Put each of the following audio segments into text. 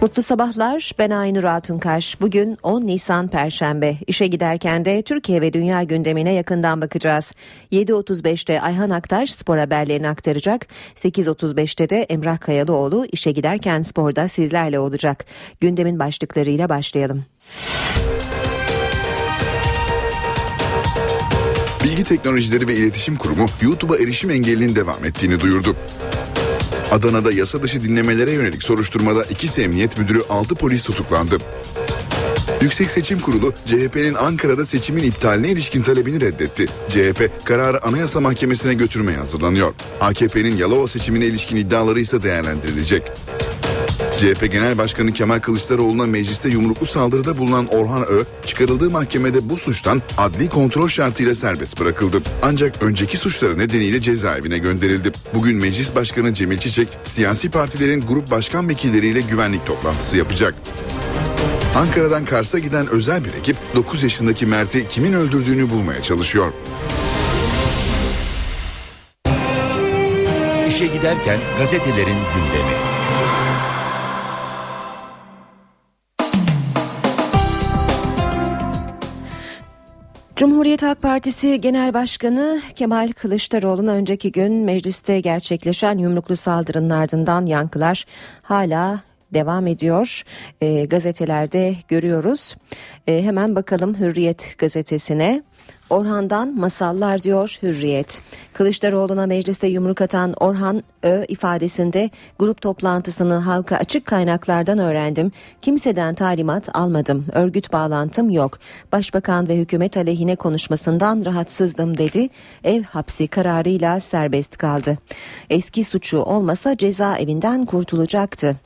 Mutlu sabahlar. Ben Aynur Altunkaş. Bugün 10 Nisan Perşembe. İşe giderken de Türkiye ve dünya gündemine yakından bakacağız. 7.35'te Ayhan Aktaş spor haberlerini aktaracak. 8.35'te de Emrah Kayalıoğlu işe giderken sporda sizlerle olacak. Gündemin başlıklarıyla başlayalım. Bilgi Teknolojileri ve İletişim Kurumu YouTube'a erişim engelinin devam ettiğini duyurdu. Adana'da yasa dışı dinlemelere yönelik soruşturmada iki emniyet müdürü 6 polis tutuklandı. Yüksek Seçim Kurulu CHP'nin Ankara'da seçimin iptaline ilişkin talebini reddetti. CHP kararı Anayasa Mahkemesi'ne götürmeye hazırlanıyor. AKP'nin Yalova seçimine ilişkin iddiaları ise değerlendirilecek. CHP Genel Başkanı Kemal Kılıçdaroğlu'na mecliste yumruklu saldırıda bulunan Orhan Ö, çıkarıldığı mahkemede bu suçtan adli kontrol şartıyla serbest bırakıldı. Ancak önceki suçları nedeniyle cezaevine gönderildi. Bugün Meclis Başkanı Cemil Çiçek, siyasi partilerin grup başkan vekilleriyle güvenlik toplantısı yapacak. Ankara'dan Kars'a giden özel bir ekip 9 yaşındaki Mert'i kimin öldürdüğünü bulmaya çalışıyor. İşe giderken gazetelerin gündemi. Cumhuriyet Halk Partisi Genel Başkanı Kemal Kılıçdaroğlu'na önceki gün mecliste gerçekleşen yumruklu saldırının ardından yankılar hala devam ediyor. E, gazetelerde görüyoruz. E, hemen bakalım Hürriyet gazetesine. Orhan'dan masallar diyor Hürriyet. Kılıçdaroğlu'na mecliste yumruk atan Orhan Ö ifadesinde grup toplantısını halka açık kaynaklardan öğrendim. Kimseden talimat almadım. Örgüt bağlantım yok. Başbakan ve hükümet aleyhine konuşmasından rahatsızdım dedi. Ev hapsi kararıyla serbest kaldı. Eski suçu olmasa cezaevinden kurtulacaktı.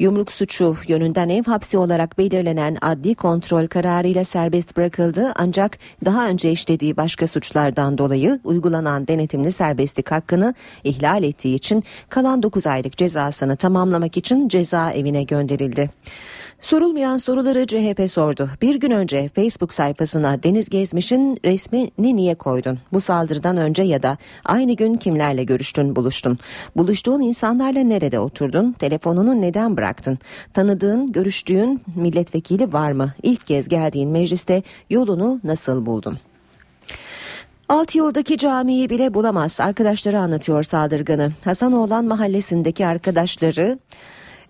Yumruk suçu yönünden ev hapsi olarak belirlenen adli kontrol kararıyla serbest bırakıldı ancak daha önce işlediği başka suçlardan dolayı uygulanan denetimli serbestlik hakkını ihlal ettiği için kalan 9 aylık cezasını tamamlamak için cezaevine gönderildi. Sorulmayan soruları CHP sordu. Bir gün önce Facebook sayfasına Deniz Gezmiş'in resmini niye koydun? Bu saldırıdan önce ya da aynı gün kimlerle görüştün, buluştun? Buluştuğun insanlarla nerede oturdun? Telefonunu neden bıraktın? Tanıdığın, görüştüğün milletvekili var mı? İlk kez geldiğin mecliste yolunu nasıl buldun? Alt yoldaki camiyi bile bulamaz. Arkadaşları anlatıyor saldırganı. Hasanoğlan mahallesindeki arkadaşları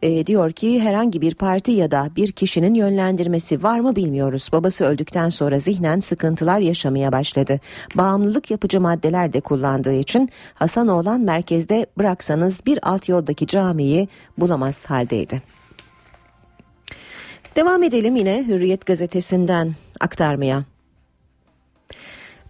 e, diyor ki herhangi bir parti ya da bir kişinin yönlendirmesi var mı bilmiyoruz. Babası öldükten sonra zihnen sıkıntılar yaşamaya başladı. Bağımlılık yapıcı maddeler de kullandığı için Hasanoğlan merkezde bıraksanız bir alt yoldaki camiyi bulamaz haldeydi. Devam edelim yine Hürriyet gazetesinden aktarmaya.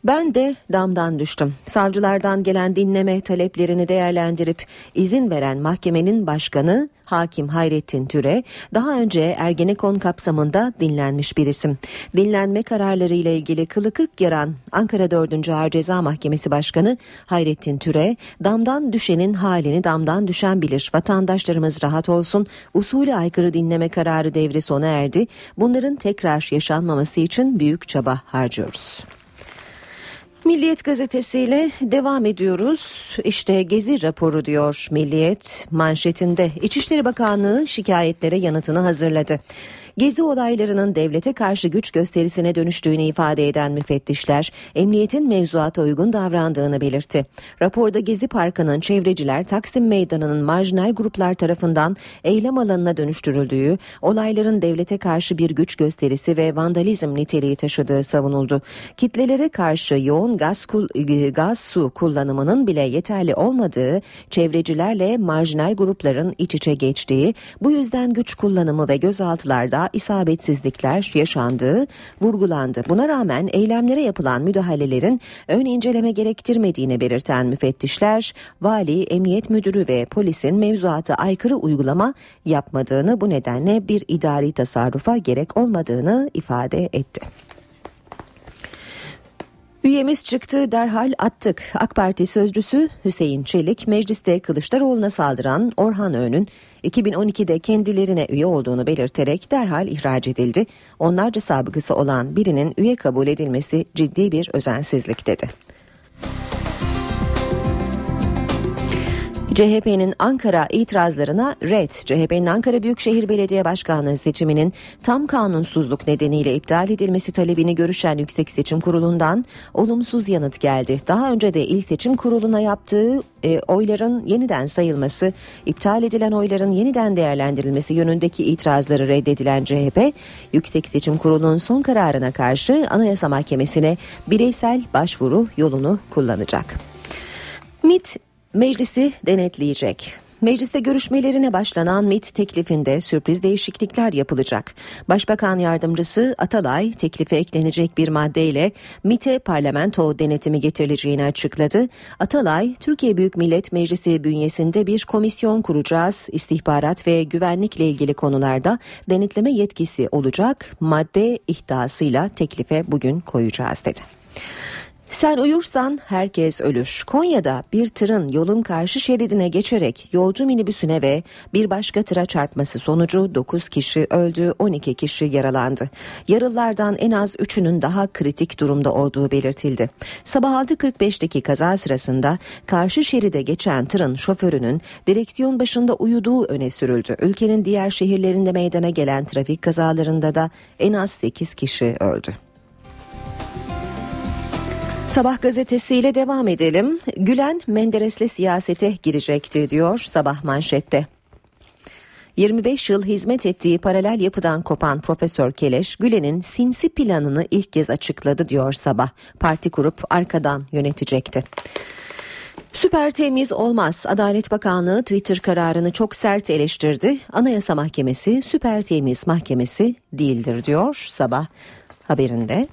Ben de damdan düştüm. Savcılardan gelen dinleme taleplerini değerlendirip izin veren mahkemenin başkanı Hakim Hayrettin Türe daha önce Ergenekon kapsamında dinlenmiş bir isim. Dinlenme kararları ile ilgili kılı kırk yaran Ankara 4. Ağır Ceza Mahkemesi Başkanı Hayrettin Türe damdan düşenin halini damdan düşen bilir. Vatandaşlarımız rahat olsun. Usulü aykırı dinleme kararı devri sona erdi. Bunların tekrar yaşanmaması için büyük çaba harcıyoruz. Milliyet gazetesiyle devam ediyoruz. İşte gezi raporu diyor Milliyet manşetinde. İçişleri Bakanlığı şikayetlere yanıtını hazırladı. Gezi olaylarının devlete karşı güç gösterisine dönüştüğünü ifade eden müfettişler, emniyetin mevzuata uygun davrandığını belirtti. Raporda Gezi Parkı'nın çevreciler Taksim Meydanı'nın marjinal gruplar tarafından eylem alanına dönüştürüldüğü, olayların devlete karşı bir güç gösterisi ve vandalizm niteliği taşıdığı savunuldu. Kitlelere karşı yoğun gaz, gaz su kullanımının bile yeterli olmadığı, çevrecilerle marjinal grupların iç içe geçtiği, bu yüzden güç kullanımı ve gözaltılarda isabetsizlikler yaşandığı vurgulandı. Buna rağmen eylemlere yapılan müdahalelerin ön inceleme gerektirmediğini belirten müfettişler, vali, emniyet müdürü ve polisin mevzuata aykırı uygulama yapmadığını bu nedenle bir idari tasarrufa gerek olmadığını ifade etti. Üyemiz çıktı derhal attık. AK Parti sözcüsü Hüseyin Çelik mecliste Kılıçdaroğlu'na saldıran Orhan Öğün'ün 2012'de kendilerine üye olduğunu belirterek derhal ihraç edildi. Onlarca sabıkası olan birinin üye kabul edilmesi ciddi bir özensizlik dedi. CHP'nin Ankara itirazlarına red. CHP'nin Ankara Büyükşehir Belediye Başkanlığı seçiminin tam kanunsuzluk nedeniyle iptal edilmesi talebini görüşen Yüksek Seçim Kurulu'ndan olumsuz yanıt geldi. Daha önce de İl Seçim Kurulu'na yaptığı e, oyların yeniden sayılması, iptal edilen oyların yeniden değerlendirilmesi yönündeki itirazları reddedilen CHP, Yüksek Seçim Kurulu'nun son kararına karşı Anayasa Mahkemesi'ne bireysel başvuru yolunu kullanacak. MIT Meclisi denetleyecek. Mecliste görüşmelerine başlanan MIT teklifinde sürpriz değişiklikler yapılacak. Başbakan yardımcısı Atalay teklife eklenecek bir maddeyle MIT'e parlamento denetimi getirileceğini açıkladı. Atalay, Türkiye Büyük Millet Meclisi bünyesinde bir komisyon kuracağız. İstihbarat ve güvenlikle ilgili konularda denetleme yetkisi olacak. Madde ihtasıyla teklife bugün koyacağız dedi. Sen uyursan herkes ölür. Konya'da bir tırın yolun karşı şeridine geçerek yolcu minibüsüne ve bir başka tıra çarpması sonucu 9 kişi öldü, 12 kişi yaralandı. Yaralılardan en az 3'ünün daha kritik durumda olduğu belirtildi. Sabah 6.45'teki kaza sırasında karşı şeride geçen tırın şoförünün direksiyon başında uyuduğu öne sürüldü. Ülkenin diğer şehirlerinde meydana gelen trafik kazalarında da en az 8 kişi öldü. Sabah gazetesiyle devam edelim. Gülen Menderes'le siyasete girecekti diyor sabah manşette. 25 yıl hizmet ettiği paralel yapıdan kopan Profesör Keleş, Gülen'in sinsi planını ilk kez açıkladı diyor sabah. Parti kurup arkadan yönetecekti. Süper temiz olmaz. Adalet Bakanlığı Twitter kararını çok sert eleştirdi. Anayasa Mahkemesi süper temiz mahkemesi değildir diyor sabah haberinde.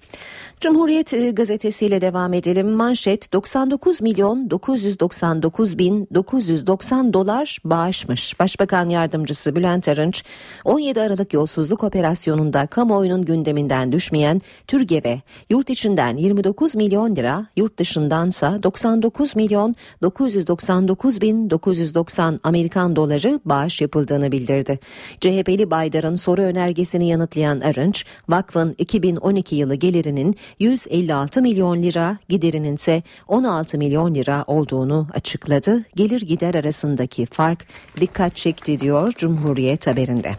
Cumhuriyet e, gazetesiyle devam edelim. Manşet 99 milyon 999 bin 990 dolar bağışmış. Başbakan yardımcısı Bülent Arınç 17 Aralık yolsuzluk operasyonunda kamuoyunun gündeminden düşmeyen TÜRGEV'e yurt içinden 29 milyon lira yurt dışındansa 99 milyon 999 bin 990 Amerikan doları bağış yapıldığını bildirdi. CHP'li Baydar'ın soru önergesini yanıtlayan Arınç vakfın 2012 yılı gelirinin 156 milyon lira, giderinin ise 16 milyon lira olduğunu açıkladı. Gelir gider arasındaki fark dikkat çekti diyor Cumhuriyet haberinde.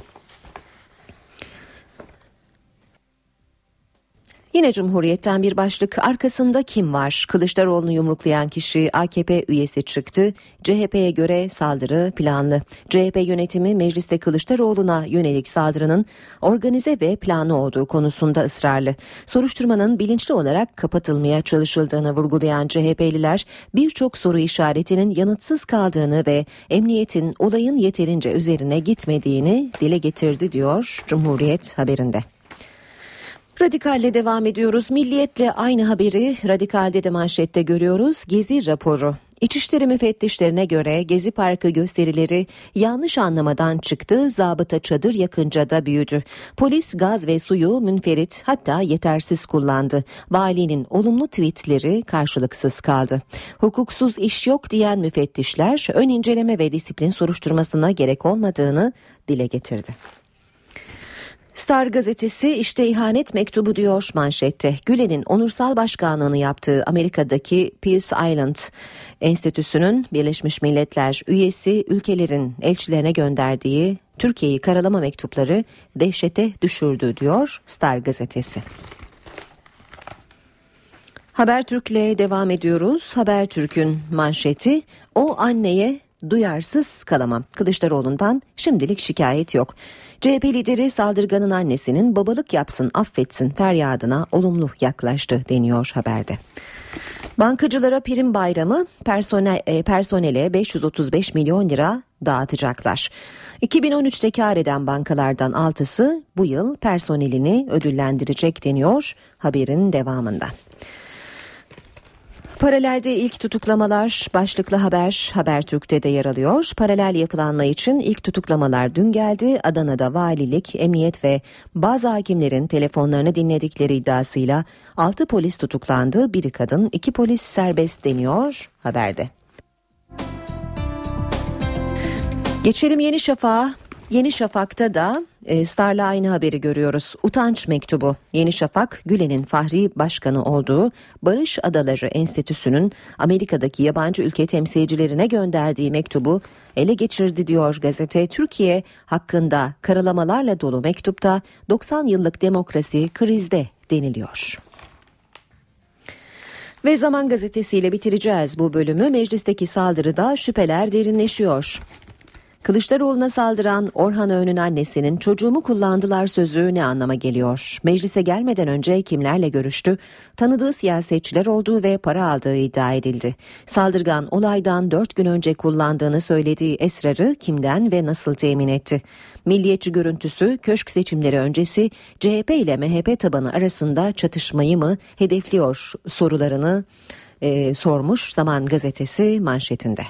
Yine Cumhuriyet'ten bir başlık arkasında kim var? Kılıçdaroğlu'nu yumruklayan kişi AKP üyesi çıktı. CHP'ye göre saldırı planlı. CHP yönetimi mecliste Kılıçdaroğlu'na yönelik saldırının organize ve planlı olduğu konusunda ısrarlı. Soruşturmanın bilinçli olarak kapatılmaya çalışıldığını vurgulayan CHP'liler birçok soru işaretinin yanıtsız kaldığını ve emniyetin olayın yeterince üzerine gitmediğini dile getirdi diyor Cumhuriyet haberinde. Radikalle devam ediyoruz. Milliyetle aynı haberi Radikal'de de manşette görüyoruz. Gezi raporu. İçişleri müfettişlerine göre Gezi Parkı gösterileri yanlış anlamadan çıktı, zabıta çadır yakınca da büyüdü. Polis gaz ve suyu münferit hatta yetersiz kullandı. Valinin olumlu tweetleri karşılıksız kaldı. Hukuksuz iş yok diyen müfettişler ön inceleme ve disiplin soruşturmasına gerek olmadığını dile getirdi. Star gazetesi işte ihanet mektubu diyor manşette. Gülen'in onursal başkanlığını yaptığı Amerika'daki Peace Island Enstitüsü'nün Birleşmiş Milletler üyesi ülkelerin elçilerine gönderdiği Türkiye'yi karalama mektupları dehşete düşürdü diyor Star gazetesi. Habertürk'le devam ediyoruz. Habertürk'ün manşeti o anneye duyarsız kalamam. Kılıçdaroğlu'ndan şimdilik şikayet yok. CHP lideri saldırganın annesinin babalık yapsın affetsin feryadına olumlu yaklaştı deniyor haberde. Bankacılara prim bayramı personel, e, personele 535 milyon lira dağıtacaklar. 2013'te kar eden bankalardan 6'sı bu yıl personelini ödüllendirecek deniyor haberin devamında. Paralelde ilk tutuklamalar başlıklı haber Habertürk'te de yer alıyor. Paralel yapılanma için ilk tutuklamalar dün geldi. Adana'da valilik, emniyet ve bazı hakimlerin telefonlarını dinledikleri iddiasıyla 6 polis tutuklandı. Biri kadın, 2 polis serbest deniyor haberde. Geçelim Yeni Şafak'a. Yeni Şafak'ta da e, Star'la aynı haberi görüyoruz. Utanç mektubu. Yeni Şafak, Gülen'in Fahri Başkanı olduğu Barış Adaları Enstitüsü'nün Amerika'daki yabancı ülke temsilcilerine gönderdiği mektubu ele geçirdi diyor gazete. Türkiye hakkında karalamalarla dolu mektupta 90 yıllık demokrasi krizde deniliyor. Ve Zaman Gazetesi'yle bitireceğiz bu bölümü. Meclisteki saldırıda şüpheler derinleşiyor. Kılıçdaroğlu'na saldıran Orhan Öğün'ün annesinin çocuğumu kullandılar sözü ne anlama geliyor? Meclise gelmeden önce kimlerle görüştü? Tanıdığı siyasetçiler olduğu ve para aldığı iddia edildi. Saldırgan olaydan dört gün önce kullandığını söylediği esrarı kimden ve nasıl temin etti? Milliyetçi görüntüsü köşk seçimleri öncesi CHP ile MHP tabanı arasında çatışmayı mı hedefliyor sorularını e, sormuş Zaman Gazetesi manşetinde.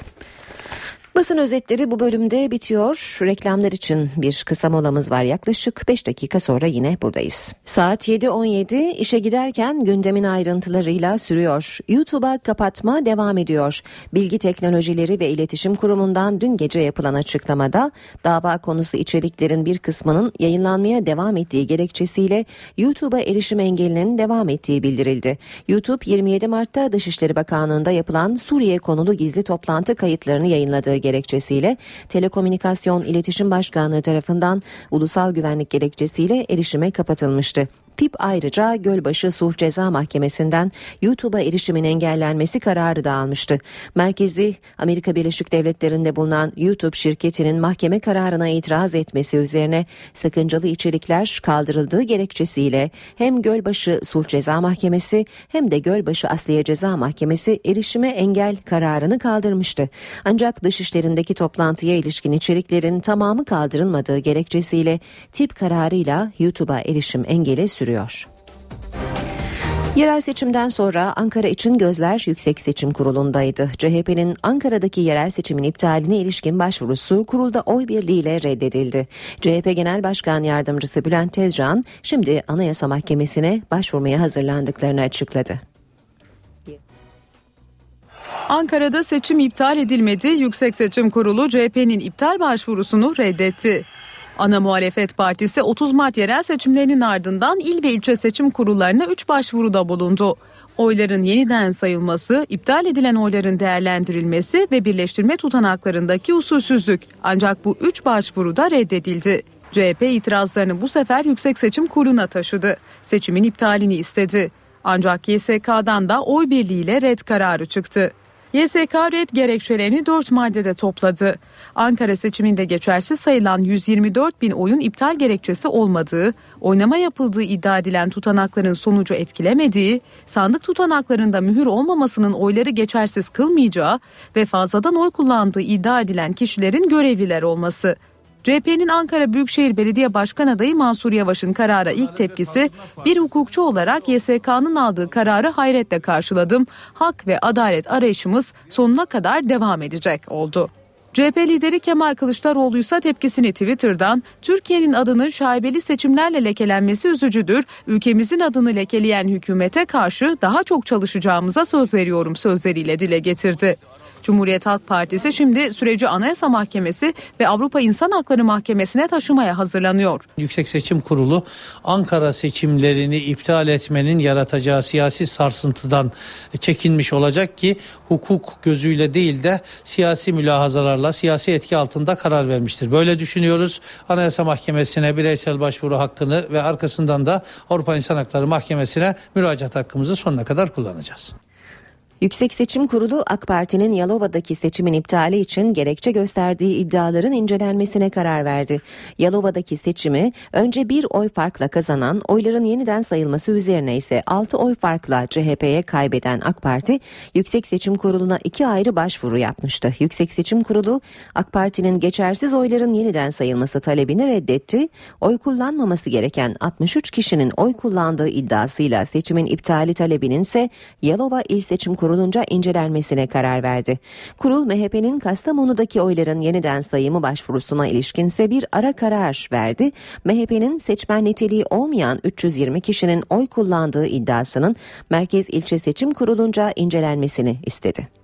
Basın özetleri bu bölümde bitiyor. Reklamlar için bir kısa molamız var yaklaşık 5 dakika sonra yine buradayız. Saat 7.17 işe giderken gündemin ayrıntılarıyla sürüyor. YouTube'a kapatma devam ediyor. Bilgi Teknolojileri ve İletişim Kurumu'ndan dün gece yapılan açıklamada dava konusu içeriklerin bir kısmının yayınlanmaya devam ettiği gerekçesiyle YouTube'a erişim engelinin devam ettiği bildirildi. YouTube 27 Mart'ta Dışişleri Bakanlığı'nda yapılan Suriye konulu gizli toplantı kayıtlarını yayınladığı gerekçesiyle Telekomünikasyon İletişim Başkanlığı tarafından ulusal güvenlik gerekçesiyle erişime kapatılmıştı. PIP ayrıca Gölbaşı Sulh Ceza Mahkemesi'nden YouTube'a erişimin engellenmesi kararı da almıştı. Merkezi Amerika Birleşik Devletleri'nde bulunan YouTube şirketinin mahkeme kararına itiraz etmesi üzerine sakıncalı içerikler kaldırıldığı gerekçesiyle hem Gölbaşı Sulh Ceza Mahkemesi hem de Gölbaşı Asliye Ceza Mahkemesi erişime engel kararını kaldırmıştı. Ancak dışişlerindeki toplantıya ilişkin içeriklerin tamamı kaldırılmadığı gerekçesiyle tip kararıyla YouTube'a erişim engeli sürüyor sürüyor. Yerel seçimden sonra Ankara için gözler Yüksek Seçim Kurulu'ndaydı. CHP'nin Ankara'daki yerel seçimin iptaline ilişkin başvurusu kurulda oy birliğiyle reddedildi. CHP Genel Başkan Yardımcısı Bülent Tezcan şimdi Anayasa Mahkemesi'ne başvurmaya hazırlandıklarını açıkladı. Ankara'da seçim iptal edilmedi. Yüksek Seçim Kurulu CHP'nin iptal başvurusunu reddetti. Ana Muhalefet Partisi 30 Mart yerel seçimlerinin ardından il ve ilçe seçim kurullarına 3 başvuruda bulundu. Oyların yeniden sayılması, iptal edilen oyların değerlendirilmesi ve birleştirme tutanaklarındaki usulsüzlük. Ancak bu 3 başvuru da reddedildi. CHP itirazlarını bu sefer Yüksek Seçim Kurulu'na taşıdı. Seçimin iptalini istedi. Ancak YSK'dan da oy birliğiyle red kararı çıktı. YSK red gerekçelerini 4 maddede topladı. Ankara seçiminde geçersiz sayılan 124 bin oyun iptal gerekçesi olmadığı, oynama yapıldığı iddia edilen tutanakların sonucu etkilemediği, sandık tutanaklarında mühür olmamasının oyları geçersiz kılmayacağı ve fazladan oy kullandığı iddia edilen kişilerin görevliler olması. CHP'nin Ankara Büyükşehir Belediye Başkan adayı Mansur Yavaş'ın karara ilk tepkisi bir hukukçu olarak YSK'nın aldığı kararı hayretle karşıladım. Hak ve adalet arayışımız sonuna kadar devam edecek oldu. CHP lideri Kemal Kılıçdaroğlu ise tepkisini Twitter'dan Türkiye'nin adının şaibeli seçimlerle lekelenmesi üzücüdür. Ülkemizin adını lekeleyen hükümete karşı daha çok çalışacağımıza söz veriyorum sözleriyle dile getirdi. Cumhuriyet Halk Partisi şimdi süreci Anayasa Mahkemesi ve Avrupa İnsan Hakları Mahkemesi'ne taşımaya hazırlanıyor. Yüksek Seçim Kurulu Ankara seçimlerini iptal etmenin yaratacağı siyasi sarsıntıdan çekinmiş olacak ki hukuk gözüyle değil de siyasi mülahazalarla siyasi etki altında karar vermiştir. Böyle düşünüyoruz. Anayasa Mahkemesi'ne bireysel başvuru hakkını ve arkasından da Avrupa İnsan Hakları Mahkemesi'ne müracaat hakkımızı sonuna kadar kullanacağız. Yüksek Seçim Kurulu AK Parti'nin Yalova'daki seçimin iptali için gerekçe gösterdiği iddiaların incelenmesine karar verdi. Yalova'daki seçimi önce bir oy farkla kazanan oyların yeniden sayılması üzerine ise 6 oy farkla CHP'ye kaybeden AK Parti Yüksek Seçim Kurulu'na iki ayrı başvuru yapmıştı. Yüksek Seçim Kurulu AK Parti'nin geçersiz oyların yeniden sayılması talebini reddetti. Oy kullanmaması gereken 63 kişinin oy kullandığı iddiasıyla seçimin iptali talebinin ise Yalova İl Seçim Kurulu kurulunca incelenmesine karar verdi. Kurul MHP'nin Kastamonu'daki oyların yeniden sayımı başvurusuna ilişkinse bir ara karar verdi. MHP'nin seçmen niteliği olmayan 320 kişinin oy kullandığı iddiasının Merkez İlçe Seçim Kurulunca incelenmesini istedi.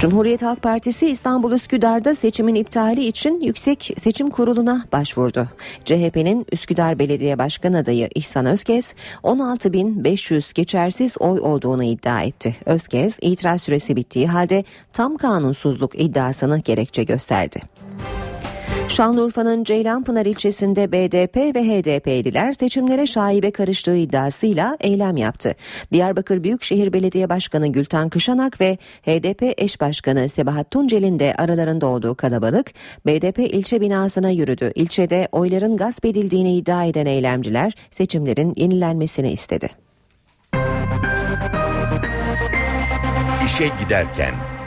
Cumhuriyet Halk Partisi İstanbul Üsküdar'da seçimin iptali için Yüksek Seçim Kurulu'na başvurdu. CHP'nin Üsküdar Belediye Başkan adayı İhsan Özkez 16.500 geçersiz oy olduğunu iddia etti. Özkez itiraz süresi bittiği halde tam kanunsuzluk iddiasını gerekçe gösterdi. Şanlıurfa'nın Ceylanpınar ilçesinde BDP ve HDP'liler seçimlere şaibe karıştığı iddiasıyla eylem yaptı. Diyarbakır Büyükşehir Belediye Başkanı Gülten Kışanak ve HDP eş başkanı Sebahat Tuncel'in de aralarında olduğu kalabalık BDP ilçe binasına yürüdü. İlçede oyların gasp edildiğini iddia eden eylemciler seçimlerin yenilenmesini istedi. İşe giderken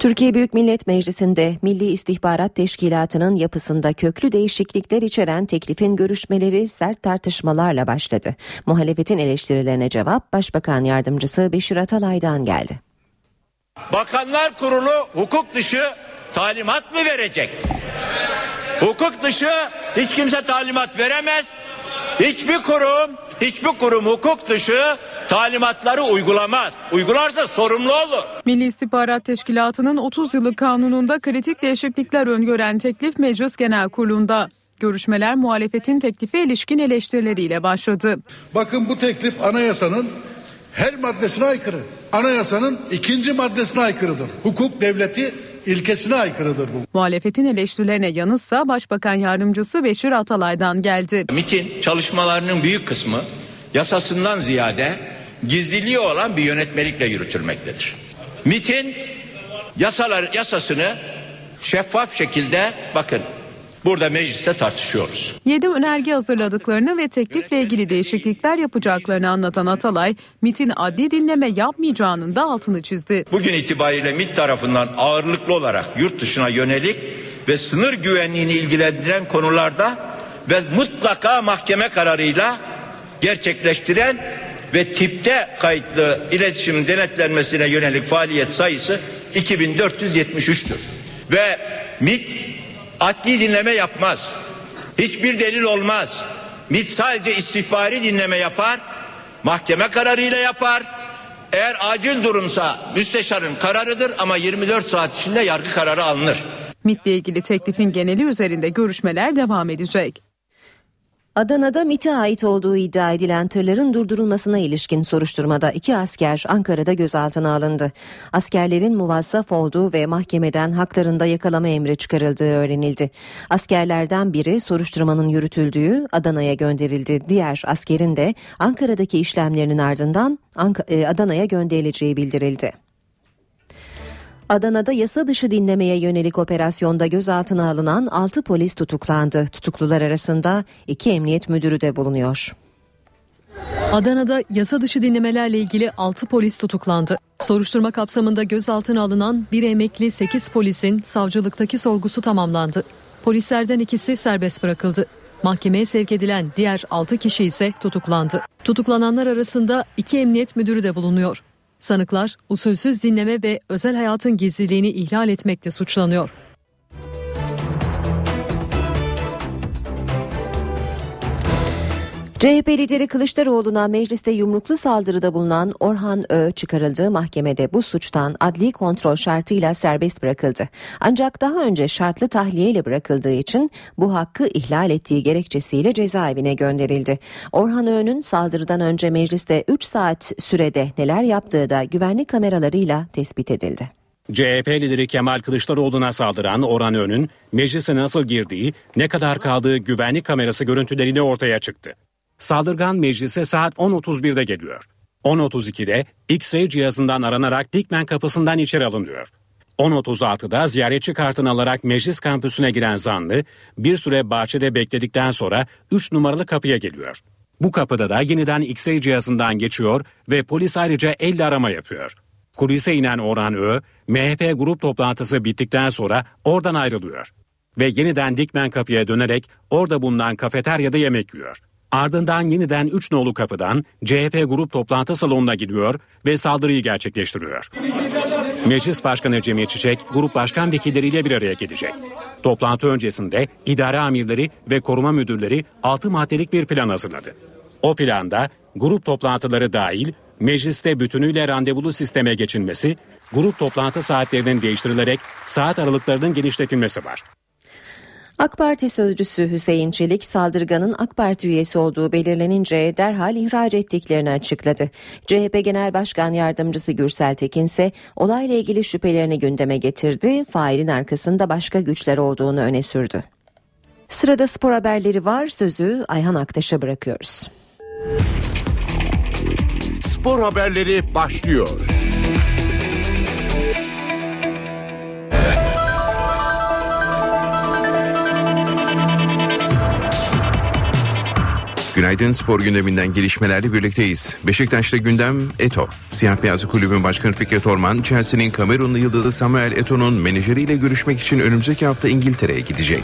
Türkiye Büyük Millet Meclisi'nde Milli İstihbarat Teşkilatı'nın yapısında köklü değişiklikler içeren teklifin görüşmeleri sert tartışmalarla başladı. Muhalefetin eleştirilerine cevap Başbakan Yardımcısı Beşir Atalay'dan geldi. Bakanlar Kurulu hukuk dışı talimat mı verecek? Hukuk dışı hiç kimse talimat veremez. Hiçbir kurum, hiçbir kurum hukuk dışı talimatları uygulamaz. Uygularsa sorumlu olur. Milli İstihbarat Teşkilatı'nın 30 yıllık kanununda kritik değişiklikler öngören teklif Meclis Genel Kurulu'nda. Görüşmeler muhalefetin teklife ilişkin eleştirileriyle başladı. Bakın bu teklif anayasanın her maddesine aykırı. Anayasanın ikinci maddesine aykırıdır. Hukuk devleti ilkesine aykırıdır bu. Muhalefetin eleştirilerine yanıtsa Başbakan Yardımcısı Beşir Atalay'dan geldi. MIT'in çalışmalarının büyük kısmı yasasından ziyade gizliliği olan bir yönetmelikle yürütülmektedir. MIT'in yasalar yasasını şeffaf şekilde bakın burada mecliste tartışıyoruz. 7 önerge hazırladıklarını ve teklifle ilgili değişiklikler yapacaklarını anlatan Atalay, MIT'in adli dinleme yapmayacağının da altını çizdi. Bugün itibariyle MIT tarafından ağırlıklı olarak yurt dışına yönelik ve sınır güvenliğini ilgilendiren konularda ve mutlaka mahkeme kararıyla gerçekleştiren ve tipte kayıtlı iletişim denetlenmesine yönelik faaliyet sayısı 2473'tür. Ve MIT adli dinleme yapmaz. Hiçbir delil olmaz. MIT sadece istihbari dinleme yapar. Mahkeme kararıyla yapar. Eğer acil durumsa müsteşarın kararıdır ama 24 saat içinde yargı kararı alınır. MIT'le ilgili teklifin geneli üzerinde görüşmeler devam edecek. Adana'da MIT'e ait olduğu iddia edilen tırların durdurulmasına ilişkin soruşturmada iki asker Ankara'da gözaltına alındı. Askerlerin muvazzaf olduğu ve mahkemeden haklarında yakalama emri çıkarıldığı öğrenildi. Askerlerden biri soruşturmanın yürütüldüğü Adana'ya gönderildi. Diğer askerin de Ankara'daki işlemlerinin ardından e, Adana'ya gönderileceği bildirildi. Adana'da yasa dışı dinlemeye yönelik operasyonda gözaltına alınan 6 polis tutuklandı. Tutuklular arasında 2 emniyet müdürü de bulunuyor. Adana'da yasa dışı dinlemelerle ilgili 6 polis tutuklandı. Soruşturma kapsamında gözaltına alınan bir emekli 8 polisin savcılıktaki sorgusu tamamlandı. Polislerden ikisi serbest bırakıldı. Mahkemeye sevk edilen diğer 6 kişi ise tutuklandı. Tutuklananlar arasında iki emniyet müdürü de bulunuyor. Sanıklar usulsüz dinleme ve özel hayatın gizliliğini ihlal etmekle suçlanıyor. CHP lideri Kılıçdaroğlu'na mecliste yumruklu saldırıda bulunan Orhan Ö çıkarıldığı mahkemede bu suçtan adli kontrol şartıyla serbest bırakıldı. Ancak daha önce şartlı tahliyeyle bırakıldığı için bu hakkı ihlal ettiği gerekçesiyle cezaevine gönderildi. Orhan Ö'nün saldırıdan önce mecliste 3 saat sürede neler yaptığı da güvenlik kameralarıyla tespit edildi. CHP lideri Kemal Kılıçdaroğlu'na saldıran Orhan Ön'ün meclise nasıl girdiği, ne kadar kaldığı güvenlik kamerası görüntülerini ortaya çıktı. Saldırgan meclise saat 10.31'de geliyor. 10.32'de X-ray cihazından aranarak Dikmen kapısından içeri alınıyor. 10.36'da ziyaretçi kartını alarak meclis kampüsüne giren zanlı bir süre bahçede bekledikten sonra 3 numaralı kapıya geliyor. Bu kapıda da yeniden X-ray cihazından geçiyor ve polis ayrıca elle arama yapıyor. Kulise inen Orhan Ö, MHP grup toplantısı bittikten sonra oradan ayrılıyor. Ve yeniden Dikmen kapıya dönerek orada bulunan kafeteryada yemek yiyor. Ardından yeniden 3 nolu kapıdan CHP grup toplantı salonuna gidiyor ve saldırıyı gerçekleştiriyor. Meclis Başkanı Cemil Çiçek, grup başkan vekilleriyle bir araya gelecek. Toplantı öncesinde idare amirleri ve koruma müdürleri 6 maddelik bir plan hazırladı. O planda grup toplantıları dahil mecliste bütünüyle randevulu sisteme geçilmesi, grup toplantı saatlerinin değiştirilerek saat aralıklarının genişletilmesi var. AK Parti sözcüsü Hüseyin Çelik saldırganın AK Parti üyesi olduğu belirlenince derhal ihraç ettiklerini açıkladı. CHP Genel Başkan Yardımcısı Gürsel Tekin ise olayla ilgili şüphelerini gündeme getirdi. Failin arkasında başka güçler olduğunu öne sürdü. Sırada spor haberleri var. Sözü Ayhan Aktaş'a bırakıyoruz. Spor haberleri başlıyor. Günaydın spor gündeminden gelişmelerle birlikteyiz. Beşiktaş'ta gündem Eto. Siyah Beyazlı Kulübün Başkanı Fikret Orman, Chelsea'nin Kamerunlu yıldızı Samuel Eto'nun menajeriyle görüşmek için önümüzdeki hafta İngiltere'ye gidecek.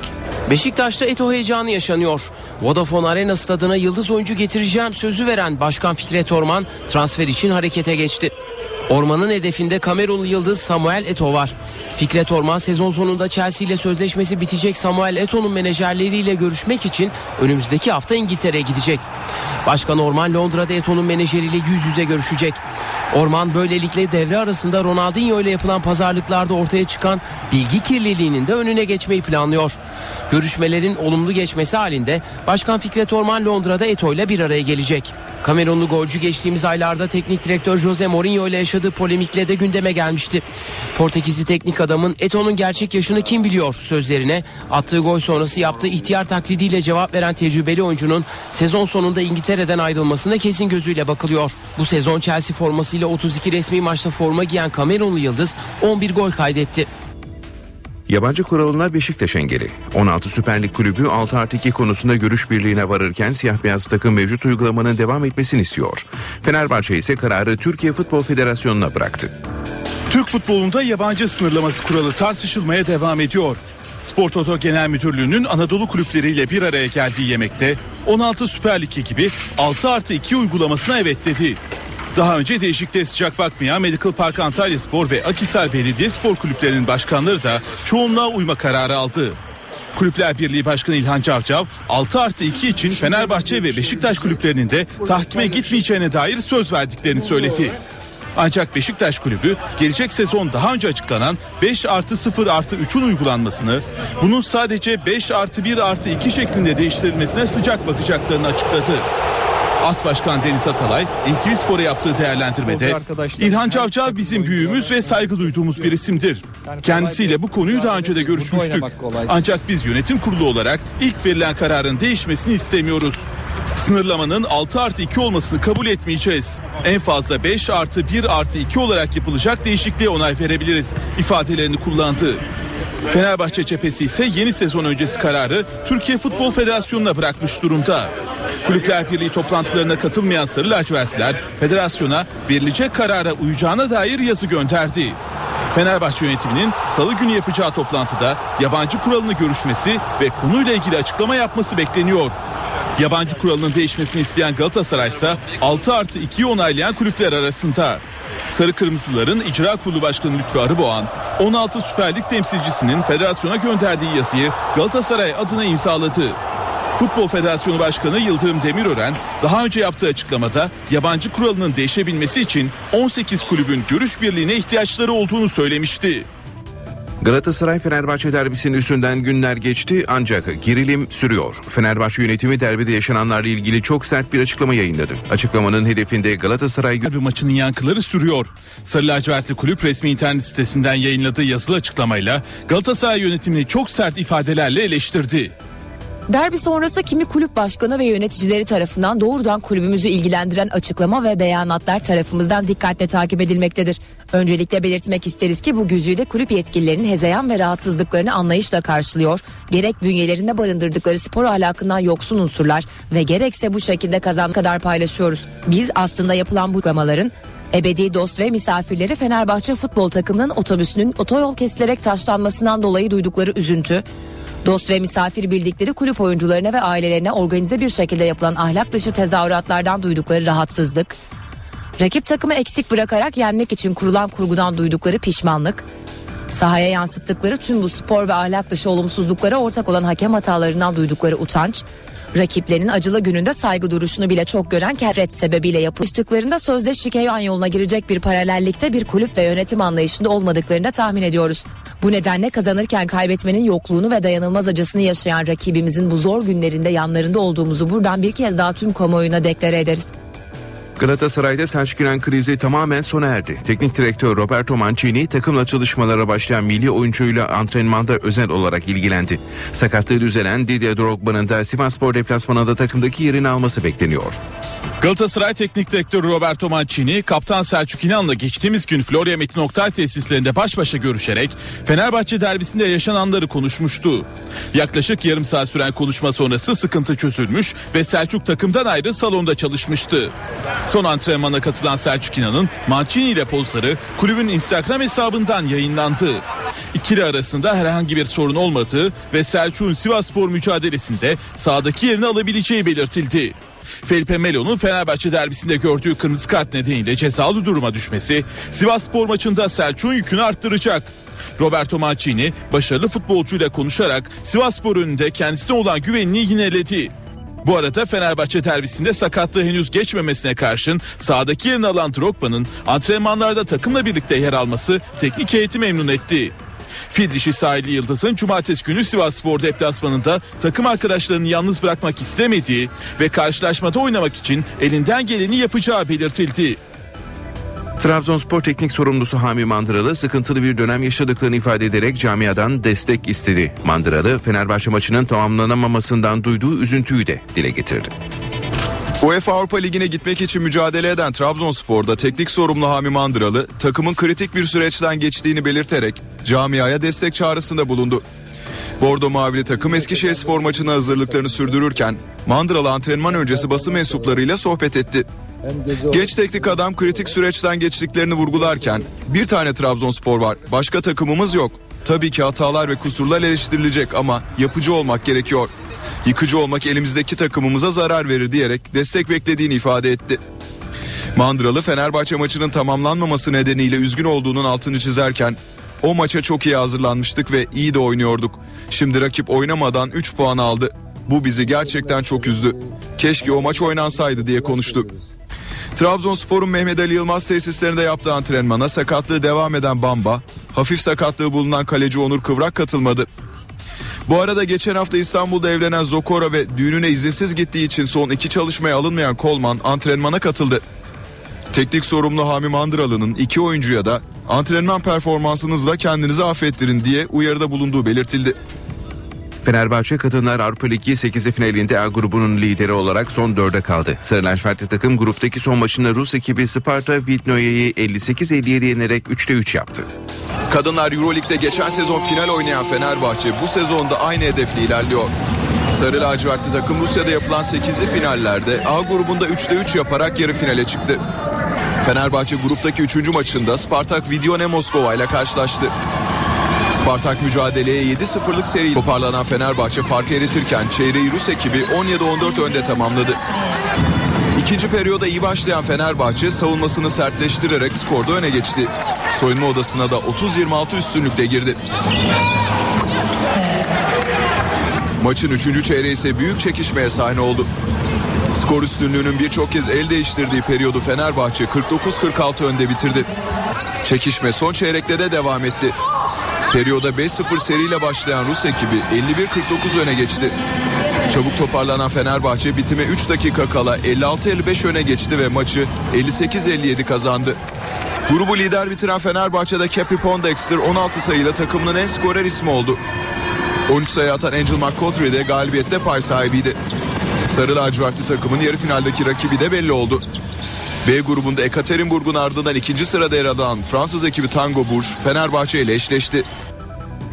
Beşiktaş'ta Eto heyecanı yaşanıyor. Vodafone Arena stadına yıldız oyuncu getireceğim sözü veren Başkan Fikret Orman transfer için harekete geçti. Orman'ın hedefinde Kamerunlu yıldız Samuel Eto var. Fikret Orman sezon sonunda Chelsea ile sözleşmesi bitecek Samuel Eto'nun menajerleriyle görüşmek için önümüzdeki hafta İngiltere'ye gidecek. Başkan Orman Londra'da Eto'nun menajeriyle yüz yüze görüşecek. Orman böylelikle devre arasında Ronaldinho ile yapılan pazarlıklarda ortaya çıkan bilgi kirliliğinin de önüne geçmeyi planlıyor. Görüşmelerin olumlu geçmesi halinde Başkan Fikret Orman Londra'da Eto ile bir araya gelecek. Kamerunlu golcü geçtiğimiz aylarda teknik direktör Jose Mourinho ile yaşadığı polemikle de gündeme gelmişti. Portekizli teknik adamın Eto'nun gerçek yaşını kim biliyor sözlerine attığı gol sonrası yaptığı ihtiyar taklidiyle cevap veren tecrübeli oyuncunun sezon sonunda İngiltere'den ayrılmasına kesin gözüyle bakılıyor. Bu sezon Chelsea formasıyla 32 resmi maçta forma giyen Kamerunlu Yıldız 11 gol kaydetti. Yabancı kuralına Beşiktaş engeli. 16 Süper Lig kulübü 6 artı 2 konusunda görüş birliğine varırken siyah beyaz takım mevcut uygulamanın devam etmesini istiyor. Fenerbahçe ise kararı Türkiye Futbol Federasyonu'na bıraktı. Türk futbolunda yabancı sınırlaması kuralı tartışılmaya devam ediyor. Spor Toto Genel Müdürlüğü'nün Anadolu kulüpleriyle bir araya geldiği yemekte 16 Süper Lig ekibi 6 artı 2 uygulamasına evet dedi. Daha önce değişikliğe sıcak bakmayan Medical Park Antalya Spor ve Akisar Belediye Spor Kulüplerinin başkanları da çoğunluğa uyma kararı aldı. Kulüpler Birliği Başkanı İlhan Cavcav 6 artı 2 için Fenerbahçe ve Beşiktaş kulüplerinin de tahkime gitmeyeceğine dair söz verdiklerini söyledi. Ancak Beşiktaş kulübü gelecek sezon daha önce açıklanan 5 artı 0 artı 3'ün uygulanmasını bunun sadece 5 artı 1 artı 2 şeklinde değiştirilmesine sıcak bakacaklarını açıkladı. As Başkan Deniz Atalay NTV Spor'a yaptığı değerlendirmede İlhan Cavcav bizim büyüğümüz ve saygı duyduğumuz bir isimdir. Kendisiyle bu konuyu daha önce de görüşmüştük. Ancak biz yönetim kurulu olarak ilk verilen kararın değişmesini istemiyoruz. Sınırlamanın 6 artı 2 olmasını kabul etmeyeceğiz. En fazla 5 artı 1 artı 2 olarak yapılacak değişikliğe onay verebiliriz ifadelerini kullandı. Fenerbahçe cephesi ise yeni sezon öncesi kararı Türkiye Futbol Federasyonu'na bırakmış durumda. Kulüpler Birliği toplantılarına katılmayan Sarı Lacivertliler federasyona verilecek karara uyacağına dair yazı gönderdi. Fenerbahçe yönetiminin salı günü yapacağı toplantıda yabancı kuralını görüşmesi ve konuyla ilgili açıklama yapması bekleniyor. Yabancı kuralının değişmesini isteyen Galatasaray ise 6 artı 2'yi onaylayan kulüpler arasında. Sarı Kırmızıların İcra Kurulu Başkanı Lütfü Arıboğan, 16 Süper Lig temsilcisinin federasyona gönderdiği yazıyı Galatasaray adına imzaladı. Futbol Federasyonu Başkanı Yıldırım Demirören daha önce yaptığı açıklamada yabancı kuralının değişebilmesi için 18 kulübün görüş birliğine ihtiyaçları olduğunu söylemişti. Galatasaray Fenerbahçe derbisinin üstünden günler geçti ancak gerilim sürüyor. Fenerbahçe yönetimi derbide yaşananlarla ilgili çok sert bir açıklama yayınladı. Açıklamanın hedefinde Galatasaray Derbi maçının yankıları sürüyor. Sarı lacivertli kulüp resmi internet sitesinden yayınladığı yazılı açıklamayla Galatasaray yönetimini çok sert ifadelerle eleştirdi. Derbi sonrası kimi kulüp başkanı ve yöneticileri tarafından doğrudan kulübümüzü ilgilendiren açıklama ve beyanatlar tarafımızdan dikkatle takip edilmektedir. Öncelikle belirtmek isteriz ki bu güzide kulüp yetkililerinin hezeyan ve rahatsızlıklarını anlayışla karşılıyor. Gerek bünyelerinde barındırdıkları spor ahlakından yoksun unsurlar ve gerekse bu şekilde kazan kadar paylaşıyoruz. Biz aslında yapılan bu uygulamaların Ebedi dost ve misafirleri Fenerbahçe futbol takımının otobüsünün otoyol kesilerek taşlanmasından dolayı duydukları üzüntü, Dost ve misafir bildikleri kulüp oyuncularına ve ailelerine organize bir şekilde yapılan ahlak dışı tezahüratlardan duydukları rahatsızlık, rakip takımı eksik bırakarak yenmek için kurulan kurgudan duydukları pişmanlık, sahaya yansıttıkları tüm bu spor ve ahlak dışı olumsuzluklara ortak olan hakem hatalarından duydukları utanç, rakiplerinin acılı gününde saygı duruşunu bile çok gören kerret sebebiyle yapıştıklarında sözde şikeyan yoluna girecek bir paralellikte bir kulüp ve yönetim anlayışında olmadıklarını da tahmin ediyoruz. Bu nedenle kazanırken kaybetmenin yokluğunu ve dayanılmaz acısını yaşayan rakibimizin bu zor günlerinde yanlarında olduğumuzu buradan bir kez daha tüm kamuoyuna deklare ederiz. Galatasaray'da Selçuk krizi tamamen sona erdi. Teknik direktör Roberto Mancini takımla çalışmalara başlayan milli oyuncuyla antrenmanda özel olarak ilgilendi. Sakatlığı düzelen Didier Drogba'nın da Sivasspor deplasmanında takımdaki yerini alması bekleniyor. Galatasaray Teknik Direktörü Roberto Mancini, Kaptan Selçuk İnan'la geçtiğimiz gün Florya Metin Oktay tesislerinde baş başa görüşerek Fenerbahçe derbisinde yaşananları konuşmuştu. Yaklaşık yarım saat süren konuşma sonrası sıkıntı çözülmüş ve Selçuk takımdan ayrı salonda çalışmıştı. Son antrenmana katılan Selçuk İnan'ın Mancini ile pozları kulübün Instagram hesabından yayınlandı. İkili arasında herhangi bir sorun olmadığı ve Selçuk'un Sivasspor mücadelesinde sahadaki yerini alabileceği belirtildi. Felipe Melo'nun Fenerbahçe derbisinde gördüğü kırmızı kart nedeniyle cezalı duruma düşmesi Sivas Spor maçında Selçuk'un yükünü arttıracak. Roberto Mancini başarılı futbolcuyla konuşarak Sivas Spor önünde kendisine olan güvenini yineledi. Bu arada Fenerbahçe derbisinde sakatlığı henüz geçmemesine karşın sahadaki yerini alan Drogba'nın antrenmanlarda takımla birlikte yer alması teknik heyeti memnun etti. Fil dişi sahili Yıldız'ın cumartesi günü Sivas Spor deplasmanında takım arkadaşlarını yalnız bırakmak istemediği ve karşılaşmada oynamak için elinden geleni yapacağı belirtildi. Trabzonspor teknik sorumlusu Hami Mandıralı sıkıntılı bir dönem yaşadıklarını ifade ederek camiadan destek istedi. Mandıralı Fenerbahçe maçının tamamlanamamasından duyduğu üzüntüyü de dile getirdi. UEFA Avrupa Ligi'ne gitmek için mücadele eden Trabzonspor'da teknik sorumlu Hami Mandıralı takımın kritik bir süreçten geçtiğini belirterek camiaya destek çağrısında bulundu. Bordo Mavili takım Eskişehir Spor maçına hazırlıklarını sürdürürken Mandıralı antrenman öncesi basın mensuplarıyla sohbet etti. Geç teknik adam kritik süreçten geçtiklerini vurgularken bir tane Trabzonspor var başka takımımız yok. Tabii ki hatalar ve kusurlar eleştirilecek ama yapıcı olmak gerekiyor. Yıkıcı olmak elimizdeki takımımıza zarar verir diyerek destek beklediğini ifade etti. Mandralı Fenerbahçe maçının tamamlanmaması nedeniyle üzgün olduğunun altını çizerken o maça çok iyi hazırlanmıştık ve iyi de oynuyorduk. Şimdi rakip oynamadan 3 puan aldı. Bu bizi gerçekten çok üzdü. Keşke o maç oynansaydı diye konuştu. Trabzonspor'un Mehmet Ali Yılmaz tesislerinde yaptığı antrenmana sakatlığı devam eden Bamba, hafif sakatlığı bulunan kaleci Onur Kıvrak katılmadı. Bu arada geçen hafta İstanbul'da evlenen Zokora ve düğününe izinsiz gittiği için son iki çalışmaya alınmayan Kolman antrenmana katıldı. Teknik sorumlu Hami Mandıralı'nın iki oyuncuya da antrenman performansınızla kendinizi affettirin diye uyarıda bulunduğu belirtildi. Fenerbahçe Kadınlar Avrupa Ligi 8'i finalinde A grubunun lideri olarak son dörde kaldı. Sarı lacivertli takım gruptaki son maçında Rus ekibi Sparta Vitnoya'yı 58-57 yenerek 3'te 3 yaptı. Kadınlar Euroleague'de geçen sezon final oynayan Fenerbahçe bu sezonda aynı hedefle ilerliyor. Sarı lacivertli takım Rusya'da yapılan 8'li finallerde A grubunda 3'te 3 yaparak yarı finale çıktı. Fenerbahçe gruptaki 3. maçında Spartak Vidione Moskova ile karşılaştı. Spartak mücadeleye 7-0'lık seri toparlanan Fenerbahçe fark eritirken çeyreği Rus ekibi 17-14 önde tamamladı. İkinci periyoda iyi başlayan Fenerbahçe savunmasını sertleştirerek skorda öne geçti. Soyunma odasına da 30-26 üstünlükle girdi. Maçın 3. çeyreği ise büyük çekişmeye sahne oldu. Skor üstünlüğünün birçok kez el değiştirdiği periyodu Fenerbahçe 49-46 önde bitirdi. Çekişme son çeyrekte de devam etti. Periyoda 5-0 seriyle başlayan Rus ekibi 51-49 öne geçti. Çabuk toparlanan Fenerbahçe bitime 3 dakika kala 56-55 öne geçti ve maçı 58-57 kazandı. Grubu lider bitiren Fenerbahçe'de Cappy Pondexter 16 sayıyla takımının en skorer ismi oldu. 13 sayı atan Angel McCautry de galibiyette pay sahibiydi. Sarı lacivertli takımın yarı finaldeki rakibi de belli oldu. B grubunda Ekaterinburg'un ardından ikinci sırada yer alan Fransız ekibi Tango Bourges Fenerbahçe ile eşleşti.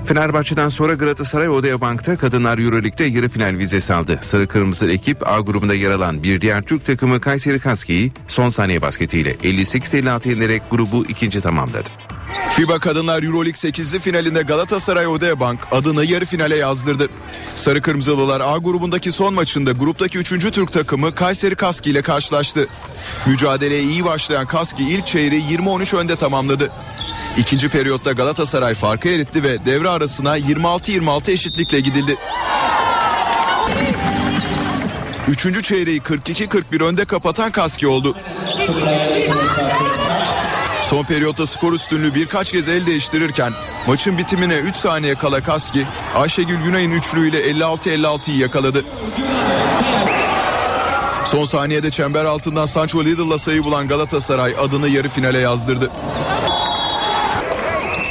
Fenerbahçe'den sonra Galatasaray Odea Bank'ta Kadınlar Euroleague'de yarı final vizesi aldı. Sarı Kırmızı ekip A grubunda yer alan bir diğer Türk takımı Kayseri Kaski'yi son saniye basketiyle 58-56 yenerek grubu ikinci tamamladı. FIBA Kadınlar Euroleague 8'li finalinde Galatasaray Odeabank adını yarı finale yazdırdı. Sarı Kırmızılılar A grubundaki son maçında gruptaki 3. Türk takımı Kayseri Kaski ile karşılaştı. Mücadeleye iyi başlayan Kaski ilk çeyreği 20-13 önde tamamladı. İkinci periyotta Galatasaray farkı eritti ve devre arasına 26-26 eşitlikle gidildi. Üçüncü çeyreği 42-41 önde kapatan Kaski oldu. Son periyotta skor üstünlüğü birkaç kez el değiştirirken maçın bitimine 3 saniye kala Kaski Ayşegül Günay'ın üçlüğüyle 56-56'yı yakaladı. Son saniyede çember altından Sancho Lidl'la sayı bulan Galatasaray adını yarı finale yazdırdı.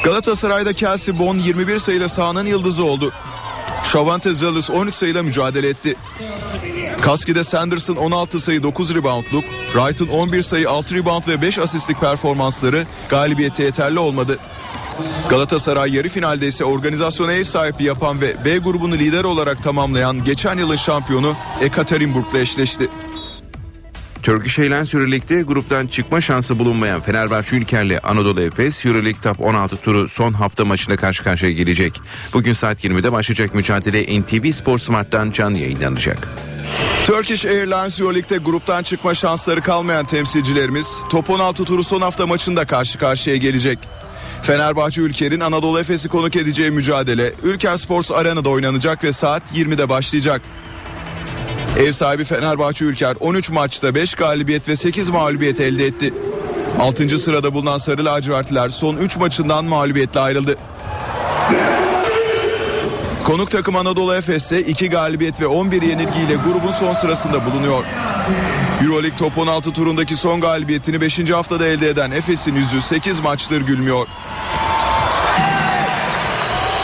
Galatasaray'da Kelsey Bon 21 sayıyla sahanın yıldızı oldu. Shavante Zalus 13 sayıyla mücadele etti. Kaski'de Sanderson 16 sayı 9 reboundluk, Wright'ın 11 sayı 6 rebound ve 5 asistlik performansları galibiyete yeterli olmadı. Galatasaray yarı finalde ise organizasyona ev sahipliği yapan ve B grubunu lider olarak tamamlayan geçen yılın şampiyonu Ekaterinburg'la eşleşti. Turkish Airlines Euroleague'de gruptan çıkma şansı bulunmayan Fenerbahçe Ülker'le Anadolu Efes Euroleague Top 16 turu son hafta maçına karşı karşıya gelecek. Bugün saat 20'de başlayacak mücadele NTV Spor Smart'tan canlı yayınlanacak. Turkish Airlines Euroleague'de gruptan çıkma şansları kalmayan temsilcilerimiz Top 16 turu son hafta maçında karşı karşıya gelecek. Fenerbahçe Ülker'in Anadolu Efes'i konuk edeceği mücadele Ülker Sports Arena'da oynanacak ve saat 20'de başlayacak. Ev sahibi Fenerbahçe Ülker 13 maçta 5 galibiyet ve 8 mağlubiyet elde etti. 6. sırada bulunan Sarı Lacivertliler son 3 maçından mağlubiyetle ayrıldı. Konuk takım Anadolu Efes ise 2 galibiyet ve 11 yenilgiyle grubun son sırasında bulunuyor. Euroleague Top 16 turundaki son galibiyetini 5. haftada elde eden Efes'in yüzü 8 maçtır gülmüyor.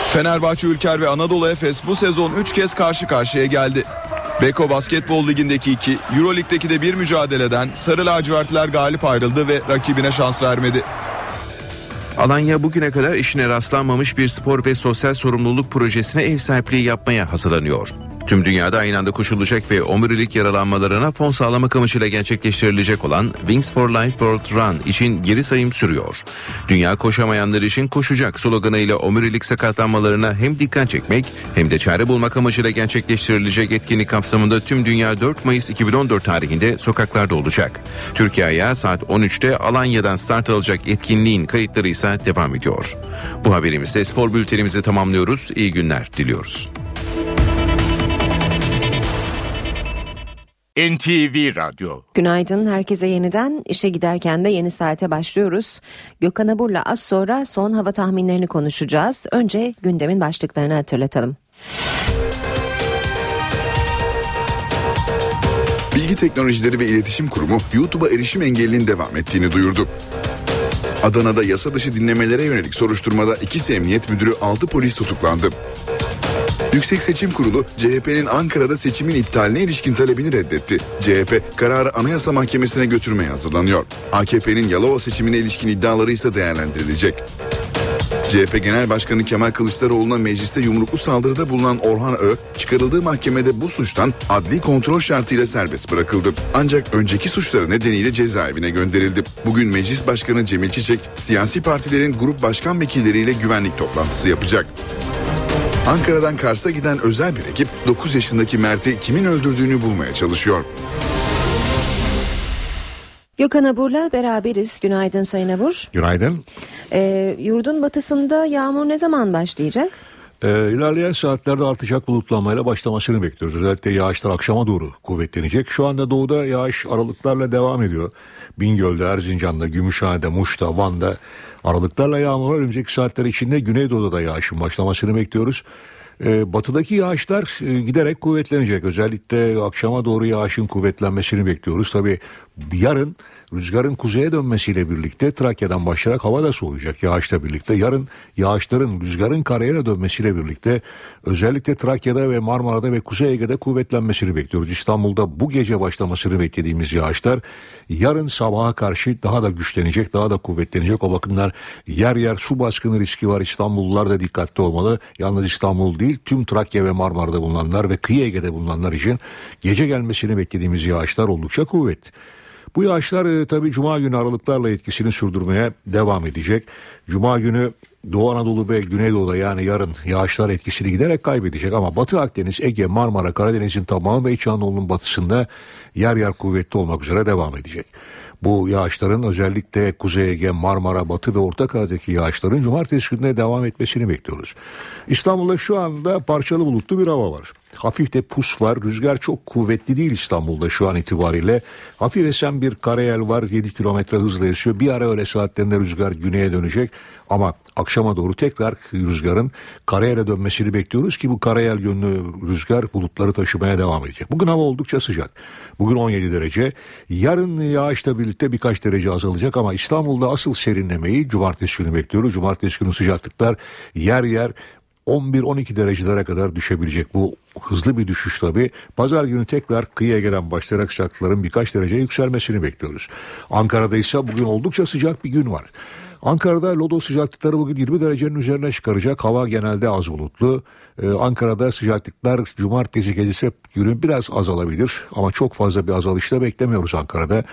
Fenerbahçe Ülker ve Anadolu Efes bu sezon 3 kez karşı karşıya geldi. Beko Basketbol Ligi'ndeki 2, Euroleague'deki de bir mücadeleden Sarı Lacivertliler galip ayrıldı ve rakibine şans vermedi. Alanya bugüne kadar işine rastlanmamış bir spor ve sosyal sorumluluk projesine ev sahipliği yapmaya hazırlanıyor. Tüm dünyada aynı anda koşulacak ve omurilik yaralanmalarına fon sağlamak amacıyla gerçekleştirilecek olan Wings for Life World Run için geri sayım sürüyor. Dünya koşamayanlar için koşacak sloganıyla omurilik sakatlanmalarına hem dikkat çekmek hem de çare bulmak amacıyla gerçekleştirilecek etkinlik kapsamında tüm dünya 4 Mayıs 2014 tarihinde sokaklarda olacak. Türkiye ayağı saat 13'te Alanya'dan start alacak etkinliğin kayıtları ise devam ediyor. Bu haberimizde spor bültenimizi tamamlıyoruz. İyi günler diliyoruz. NTV Radyo Günaydın herkese yeniden işe giderken de yeni saate başlıyoruz. Gökhan Abur'la az sonra son hava tahminlerini konuşacağız. Önce gündemin başlıklarını hatırlatalım. Bilgi Teknolojileri ve İletişim Kurumu YouTube'a erişim engelinin devam ettiğini duyurdu. Adana'da yasa dışı dinlemelere yönelik soruşturmada iki emniyet müdürü 6 polis tutuklandı. Yüksek Seçim Kurulu CHP'nin Ankara'da seçimin iptaline ilişkin talebini reddetti. CHP kararı Anayasa Mahkemesi'ne götürmeye hazırlanıyor. AKP'nin Yalova seçimine ilişkin iddiaları ise değerlendirilecek. CHP Genel Başkanı Kemal Kılıçdaroğlu'na mecliste yumruklu saldırıda bulunan Orhan Ö, çıkarıldığı mahkemede bu suçtan adli kontrol şartıyla serbest bırakıldı. Ancak önceki suçları nedeniyle cezaevine gönderildi. Bugün Meclis Başkanı Cemil Çiçek, siyasi partilerin grup başkan vekilleriyle güvenlik toplantısı yapacak. Ankara'dan Kars'a giden özel bir ekip 9 yaşındaki Mert'i kimin öldürdüğünü bulmaya çalışıyor. Gökhan Abur'la beraberiz. Günaydın Sayın Abur. Günaydın. Ee, yurdun batısında yağmur ne zaman başlayacak? Ee, ilerleyen saatlerde artacak bulutlanmayla başlamasını bekliyoruz. Özellikle yağışlar akşama doğru kuvvetlenecek. Şu anda doğuda yağış aralıklarla devam ediyor. Bingöl'de, Erzincan'da, Gümüşhane'de, Muş'ta, Van'da aralıklarla yağmur. Önümüzdeki saatler içinde Güneydoğu'da da yağışın başlamasını bekliyoruz. Ee, batıdaki yağışlar e, giderek kuvvetlenecek. Özellikle akşama doğru yağışın kuvvetlenmesini bekliyoruz. Tabi yarın rüzgarın kuzeye dönmesiyle birlikte Trakya'dan başlayarak hava da soğuyacak yağışla birlikte. Yarın yağışların rüzgarın karayına dönmesiyle birlikte özellikle Trakya'da ve Marmara'da ve Kuzey Ege'de kuvvetlenmesini bekliyoruz. İstanbul'da bu gece başlamasını beklediğimiz yağışlar yarın sabaha karşı daha da güçlenecek, daha da kuvvetlenecek. O bakımdan yer yer su baskını riski var. İstanbullular da dikkatli olmalı. Yalnız İstanbul değil tüm Trakya ve Marmara'da bulunanlar ve kıyı Ege'de bulunanlar için gece gelmesini beklediğimiz yağışlar oldukça kuvvetli. Bu yağışlar e, tabii Cuma günü aralıklarla etkisini sürdürmeye devam edecek. Cuma günü Doğu Anadolu ve Güneydoğu'da yani yarın yağışlar etkisini giderek kaybedecek ama Batı Akdeniz, Ege, Marmara, Karadeniz'in tamamı ve İç Anadolu'nun batısında yer yer kuvvetli olmak üzere devam edecek. Bu yağışların özellikle Kuzey Ege, Marmara, Batı ve Orta Karadeniz'deki yağışların cumartesi gününe devam etmesini bekliyoruz. İstanbul'da şu anda parçalı bulutlu bir hava var. Hafif de pus var. Rüzgar çok kuvvetli değil İstanbul'da şu an itibariyle. Hafif esen bir karayel var. 7 kilometre hızla esiyor. Bir ara öyle saatlerinde rüzgar güneye dönecek. Ama akşama doğru tekrar rüzgarın karayele dönmesini bekliyoruz ki bu karayel yönlü rüzgar bulutları taşımaya devam edecek. Bugün hava oldukça sıcak. Bugün 17 derece. Yarın yağışla birlikte birkaç derece azalacak ama İstanbul'da asıl serinlemeyi cumartesi günü bekliyoruz. Cumartesi günü sıcaklıklar yer yer 11-12 derecelere kadar düşebilecek. Bu hızlı bir düşüş tabi. Pazar günü tekrar kıyıya gelen başlayarak sıcaklıkların birkaç derece yükselmesini bekliyoruz. Ankara'da ise bugün oldukça sıcak bir gün var. Ankara'da lodo sıcaklıkları bugün 20 derecenin üzerine çıkaracak. Hava genelde az bulutlu. Ee, Ankara'da sıcaklıklar cumartesi gecesi günü biraz azalabilir. Ama çok fazla bir azalışta beklemiyoruz Ankara'da.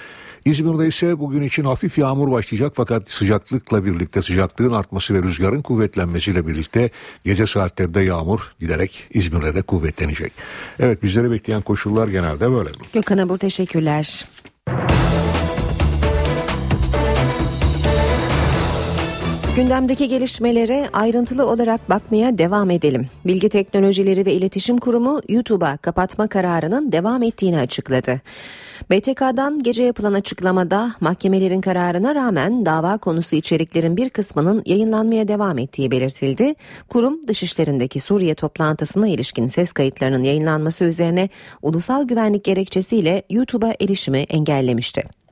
İzmir'de ise bugün için hafif yağmur başlayacak fakat sıcaklıkla birlikte sıcaklığın artması ve rüzgarın kuvvetlenmesiyle birlikte gece saatlerinde yağmur giderek İzmir'de de kuvvetlenecek. Evet bizleri bekleyen koşullar genelde böyle. Gökhan Abur teşekkürler. Gündemdeki gelişmelere ayrıntılı olarak bakmaya devam edelim. Bilgi Teknolojileri ve İletişim Kurumu YouTube'a kapatma kararının devam ettiğini açıkladı. BTK'dan gece yapılan açıklamada mahkemelerin kararına rağmen dava konusu içeriklerin bir kısmının yayınlanmaya devam ettiği belirtildi. Kurum dışişlerindeki Suriye toplantısına ilişkin ses kayıtlarının yayınlanması üzerine ulusal güvenlik gerekçesiyle YouTube'a erişimi engellemişti.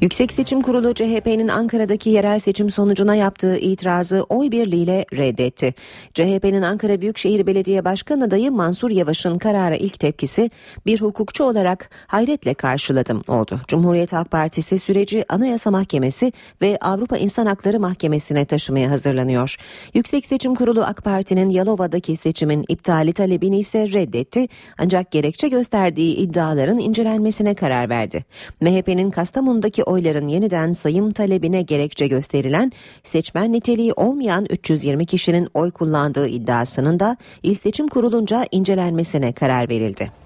Yüksek Seçim Kurulu CHP'nin Ankara'daki yerel seçim sonucuna yaptığı itirazı oy birliğiyle reddetti. CHP'nin Ankara Büyükşehir Belediye Başkan adayı Mansur Yavaş'ın karara ilk tepkisi bir hukukçu olarak hayretle karşıladım oldu. Cumhuriyet Halk Partisi süreci Anayasa Mahkemesi ve Avrupa İnsan Hakları Mahkemesi'ne taşımaya hazırlanıyor. Yüksek Seçim Kurulu AK Parti'nin Yalova'daki seçimin iptali talebini ise reddetti ancak gerekçe gösterdiği iddiaların incelenmesine karar verdi. MHP'nin Kastamonu'daki oyların yeniden sayım talebine gerekçe gösterilen seçmen niteliği olmayan 320 kişinin oy kullandığı iddiasının da İl Seçim Kurulunca incelenmesine karar verildi.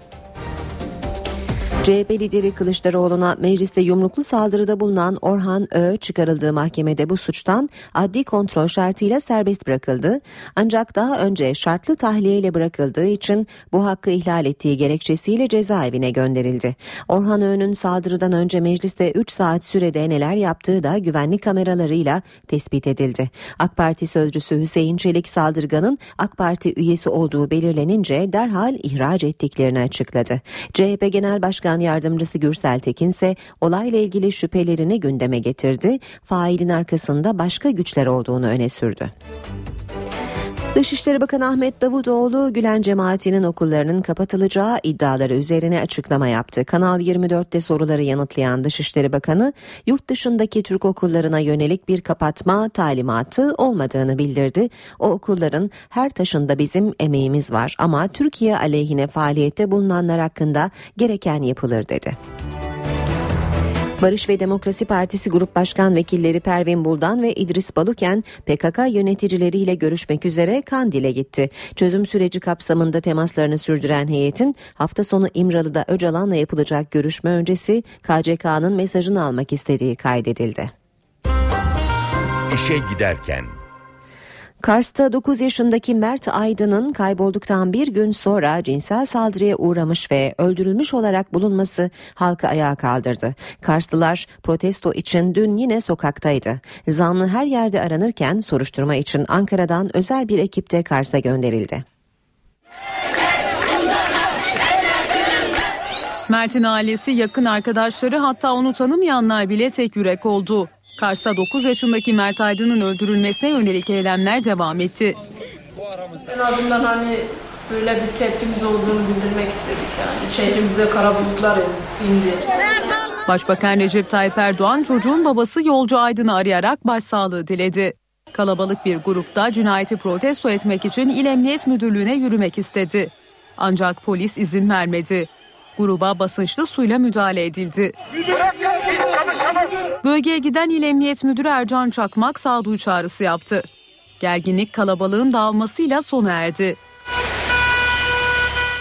CHP lideri Kılıçdaroğlu'na mecliste yumruklu saldırıda bulunan Orhan Ö çıkarıldığı mahkemede bu suçtan adli kontrol şartıyla serbest bırakıldı. Ancak daha önce şartlı tahliyeyle bırakıldığı için bu hakkı ihlal ettiği gerekçesiyle cezaevine gönderildi. Orhan Ö'nün saldırıdan önce mecliste 3 saat sürede neler yaptığı da güvenlik kameralarıyla tespit edildi. AK Parti sözcüsü Hüseyin Çelik saldırganın AK Parti üyesi olduğu belirlenince derhal ihraç ettiklerini açıkladı. CHP Genel Başkan Başkan Yardımcısı Gürsel Tekin ise olayla ilgili şüphelerini gündeme getirdi. Failin arkasında başka güçler olduğunu öne sürdü. Dışişleri Bakanı Ahmet Davutoğlu Gülen cemaatinin okullarının kapatılacağı iddiaları üzerine açıklama yaptı. Kanal 24'te soruları yanıtlayan Dışişleri Bakanı yurt dışındaki Türk okullarına yönelik bir kapatma talimatı olmadığını bildirdi. O okulların her taşında bizim emeğimiz var ama Türkiye aleyhine faaliyette bulunanlar hakkında gereken yapılır dedi. Barış ve Demokrasi Partisi Grup Başkan Vekilleri Pervin Buldan ve İdris Baluken PKK yöneticileriyle görüşmek üzere Kandil'e gitti. Çözüm süreci kapsamında temaslarını sürdüren heyetin hafta sonu İmralı'da Öcalan'la yapılacak görüşme öncesi KCK'nın mesajını almak istediği kaydedildi. İşe giderken Kars'ta 9 yaşındaki Mert Aydın'ın kaybolduktan bir gün sonra cinsel saldırıya uğramış ve öldürülmüş olarak bulunması halkı ayağa kaldırdı. Karslılar protesto için dün yine sokaktaydı. Zanlı her yerde aranırken soruşturma için Ankara'dan özel bir ekip de Kars'a gönderildi. Mert'in ailesi, yakın arkadaşları hatta onu tanımayanlar bile tek yürek oldu. Kars'ta 9 yaşındaki Mert Aydın'ın öldürülmesine yönelik eylemler devam etti. En azından hani böyle bir tepkimiz olduğunu bildirmek istedik yani. Şehrimizde kara bulutlar indi. Başbakan Recep Tayyip Erdoğan çocuğun babası Yolcu Aydın'ı arayarak başsağlığı diledi. Kalabalık bir grupta cinayeti protesto etmek için İl Emniyet Müdürlüğü'ne yürümek istedi. Ancak polis izin vermedi. Gruba basınçlı suyla müdahale edildi. Bölgeye giden İl Emniyet Müdürü Ercan Çakmak sağduyu çağrısı yaptı. Gerginlik kalabalığın dağılmasıyla sona erdi.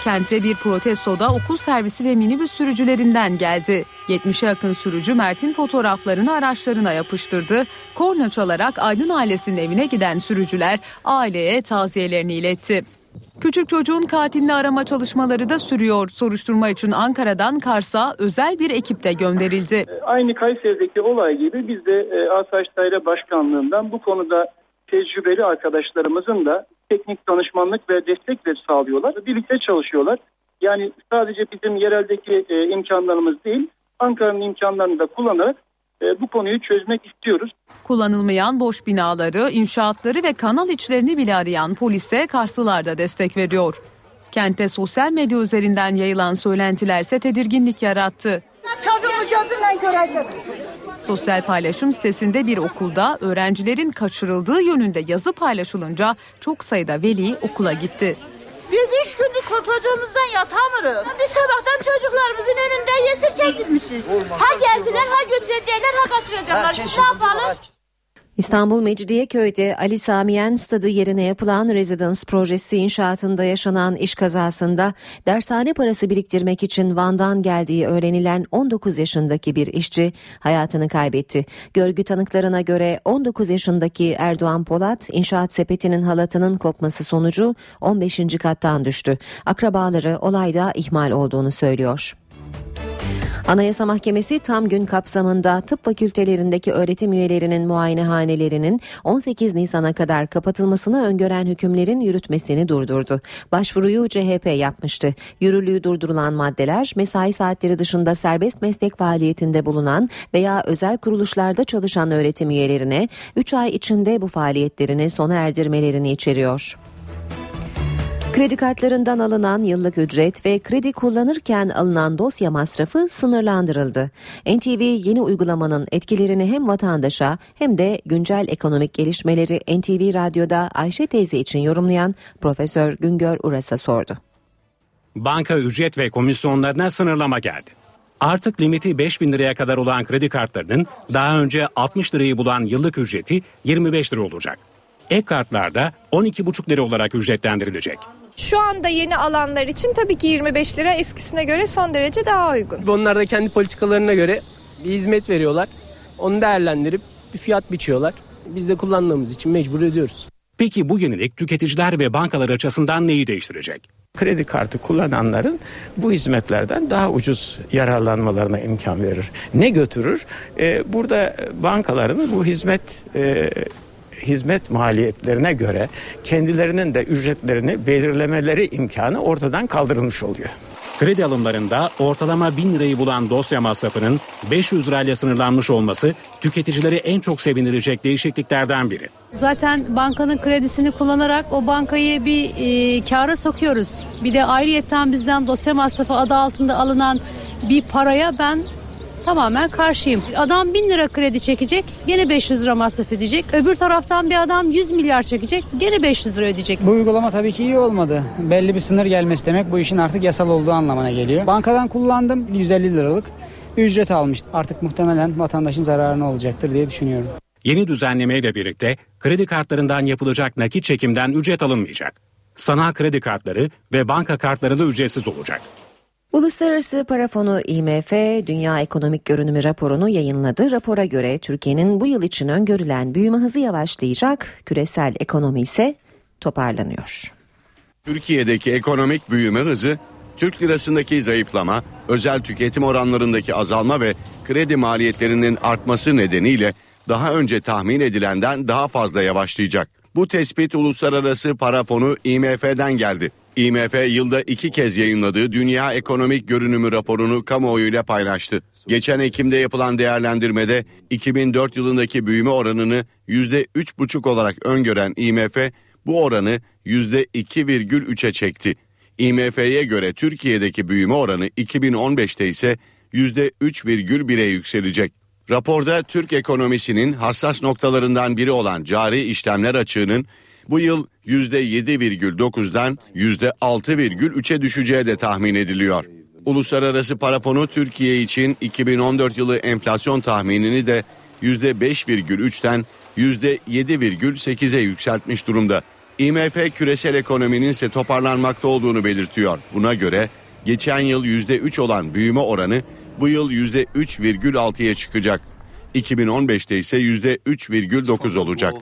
Kentte bir protestoda okul servisi ve minibüs sürücülerinden geldi. 70'e yakın sürücü Mert'in fotoğraflarını araçlarına yapıştırdı. Korna çalarak Aydın ailesinin evine giden sürücüler aileye taziyelerini iletti. Küçük çocuğun katilini arama çalışmaları da sürüyor. Soruşturma için Ankara'dan Kars'a özel bir ekip de gönderildi. Aynı Kayseri'deki olay gibi biz de e, Asayiş Daire Başkanlığı'ndan bu konuda tecrübeli arkadaşlarımızın da teknik danışmanlık ve destek sağlıyorlar. Birlikte çalışıyorlar. Yani sadece bizim yereldeki e, imkanlarımız değil, Ankara'nın imkanlarını da kullanarak e, bu konuyu çözmek istiyoruz. Kullanılmayan boş binaları, inşaatları ve kanal içlerini bile arayan polise Karslılar da destek veriyor. Kente sosyal medya üzerinden yayılan söylentilerse tedirginlik yarattı. Çocuğumu göreceğim. Sosyal paylaşım sitesinde bir okulda öğrencilerin kaçırıldığı yönünde yazı paylaşılınca çok sayıda veli okula gitti. Biz üç gündür çocuğumuzdan yatamırız. Biz sabahtan çocuklarımızın önünde yesir kesilmişiz. Ha geldiler ha götürecekler ha kaçıracaklar. Biz ne yapalım? İstanbul Mecidiyeköy'de Ali Samiyen Stadı yerine yapılan rezidans projesi inşaatında yaşanan iş kazasında dershane parası biriktirmek için Van'dan geldiği öğrenilen 19 yaşındaki bir işçi hayatını kaybetti. Görgü tanıklarına göre 19 yaşındaki Erdoğan Polat inşaat sepetinin halatının kopması sonucu 15. kattan düştü. Akrabaları olayda ihmal olduğunu söylüyor. Anayasa Mahkemesi tam gün kapsamında tıp fakültelerindeki öğretim üyelerinin muayenehanelerinin 18 Nisan'a kadar kapatılmasını öngören hükümlerin yürütmesini durdurdu. Başvuruyu CHP yapmıştı. Yürürlüğü durdurulan maddeler mesai saatleri dışında serbest meslek faaliyetinde bulunan veya özel kuruluşlarda çalışan öğretim üyelerine 3 ay içinde bu faaliyetlerini sona erdirmelerini içeriyor. Kredi kartlarından alınan yıllık ücret ve kredi kullanırken alınan dosya masrafı sınırlandırıldı. NTV yeni uygulamanın etkilerini hem vatandaşa hem de güncel ekonomik gelişmeleri NTV Radyo'da Ayşe teyze için yorumlayan Profesör Güngör Uras'a sordu. Banka ücret ve komisyonlarına sınırlama geldi. Artık limiti 5 bin liraya kadar olan kredi kartlarının daha önce 60 lirayı bulan yıllık ücreti 25 lira olacak. Ek kartlarda 12,5 lira olarak ücretlendirilecek. Şu anda yeni alanlar için tabii ki 25 lira eskisine göre son derece daha uygun. Onlar da kendi politikalarına göre bir hizmet veriyorlar. Onu değerlendirip bir fiyat biçiyorlar. Biz de kullandığımız için mecbur ediyoruz. Peki bu yenilik tüketiciler ve bankalar açısından neyi değiştirecek? Kredi kartı kullananların bu hizmetlerden daha ucuz yararlanmalarına imkan verir. Ne götürür? Ee, burada bankaların bu hizmet e, hizmet maliyetlerine göre kendilerinin de ücretlerini belirlemeleri imkanı ortadan kaldırılmış oluyor. Kredi alımlarında ortalama 1000 lirayı bulan dosya masrafının 500 lirayla sınırlanmış olması tüketicileri en çok sevindirecek değişikliklerden biri. Zaten bankanın kredisini kullanarak o bankayı bir e, kâra sokuyoruz. Bir de ayrıyetten bizden dosya masrafı adı altında alınan bir paraya ben tamamen karşıyım. Adam 1000 lira kredi çekecek gene 500 lira masraf edecek. Öbür taraftan bir adam 100 milyar çekecek gene 500 lira ödeyecek. Bu uygulama tabii ki iyi olmadı. Belli bir sınır gelmesi demek bu işin artık yasal olduğu anlamına geliyor. Bankadan kullandım 150 liralık bir ücret almıştım. Artık muhtemelen vatandaşın zararına olacaktır diye düşünüyorum. Yeni düzenlemeyle birlikte kredi kartlarından yapılacak nakit çekimden ücret alınmayacak. Sanal kredi kartları ve banka kartları da ücretsiz olacak. Uluslararası Para Fonu IMF Dünya Ekonomik Görünümü raporunu yayınladı. Rapora göre Türkiye'nin bu yıl için öngörülen büyüme hızı yavaşlayacak, küresel ekonomi ise toparlanıyor. Türkiye'deki ekonomik büyüme hızı, Türk lirasındaki zayıflama, özel tüketim oranlarındaki azalma ve kredi maliyetlerinin artması nedeniyle daha önce tahmin edilenden daha fazla yavaşlayacak. Bu tespit Uluslararası Para Fonu IMF'den geldi. IMF yılda iki kez yayınladığı Dünya Ekonomik Görünümü raporunu kamuoyuyla paylaştı. Geçen Ekim'de yapılan değerlendirmede 2004 yılındaki büyüme oranını %3,5 olarak öngören IMF bu oranı %2,3'e çekti. IMF'ye göre Türkiye'deki büyüme oranı 2015'te ise %3,1'e yükselecek. Raporda Türk ekonomisinin hassas noktalarından biri olan cari işlemler açığının bu yıl %7,9'dan %6,3'e düşeceği de tahmin ediliyor. Uluslararası Para Fonu Türkiye için 2014 yılı enflasyon tahminini de %5,3'ten %7,8'e yükseltmiş durumda. IMF küresel ekonominin ise toparlanmakta olduğunu belirtiyor. Buna göre geçen yıl %3 olan büyüme oranı bu yıl %3,6'ya çıkacak. 2015'te ise %3,9 olacak.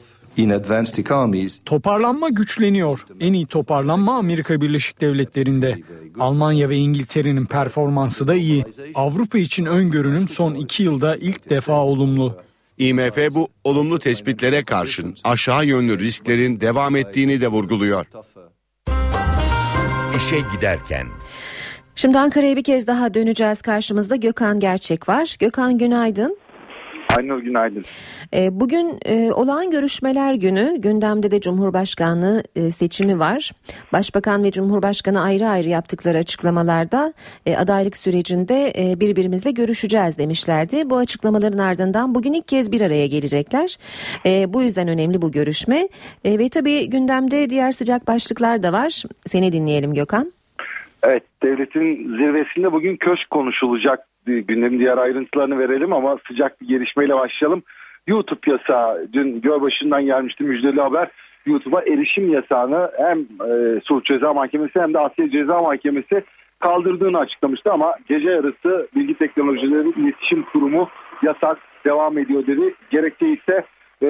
Toparlanma güçleniyor. En iyi toparlanma Amerika Birleşik Devletleri'nde. Almanya ve İngiltere'nin performansı da iyi. Avrupa için öngörünün son iki yılda ilk defa olumlu. IMF bu olumlu tespitlere karşın aşağı yönlü risklerin devam ettiğini de vurguluyor. İşe giderken Şimdi Ankara'ya bir kez daha döneceğiz. Karşımızda Gökhan Gerçek var. Gökhan günaydın. Aynur günaydın. E, bugün e, olağan görüşmeler günü gündemde de Cumhurbaşkanlığı e, seçimi var. Başbakan ve Cumhurbaşkanı ayrı ayrı yaptıkları açıklamalarda adaylık sürecinde birbirimizle görüşeceğiz demişlerdi. Bu açıklamaların ardından bugün ilk kez bir araya gelecekler. Bu yüzden önemli bu görüşme. Ve tabii gündemde diğer sıcak başlıklar da var. Seni dinleyelim Gökhan. Evet devletin zirvesinde bugün köşk konuşulacak gündemin diğer ayrıntılarını verelim ama sıcak bir gelişmeyle başlayalım. YouTube yasağı dün başından gelmişti müjdeli haber. YouTube'a erişim yasağını hem e, Sulh Ceza Mahkemesi hem de Asya Ceza Mahkemesi kaldırdığını açıklamıştı ama gece yarısı Bilgi Teknolojileri İletişim Kurumu yasak devam ediyor dedi. Gerekçe ise e,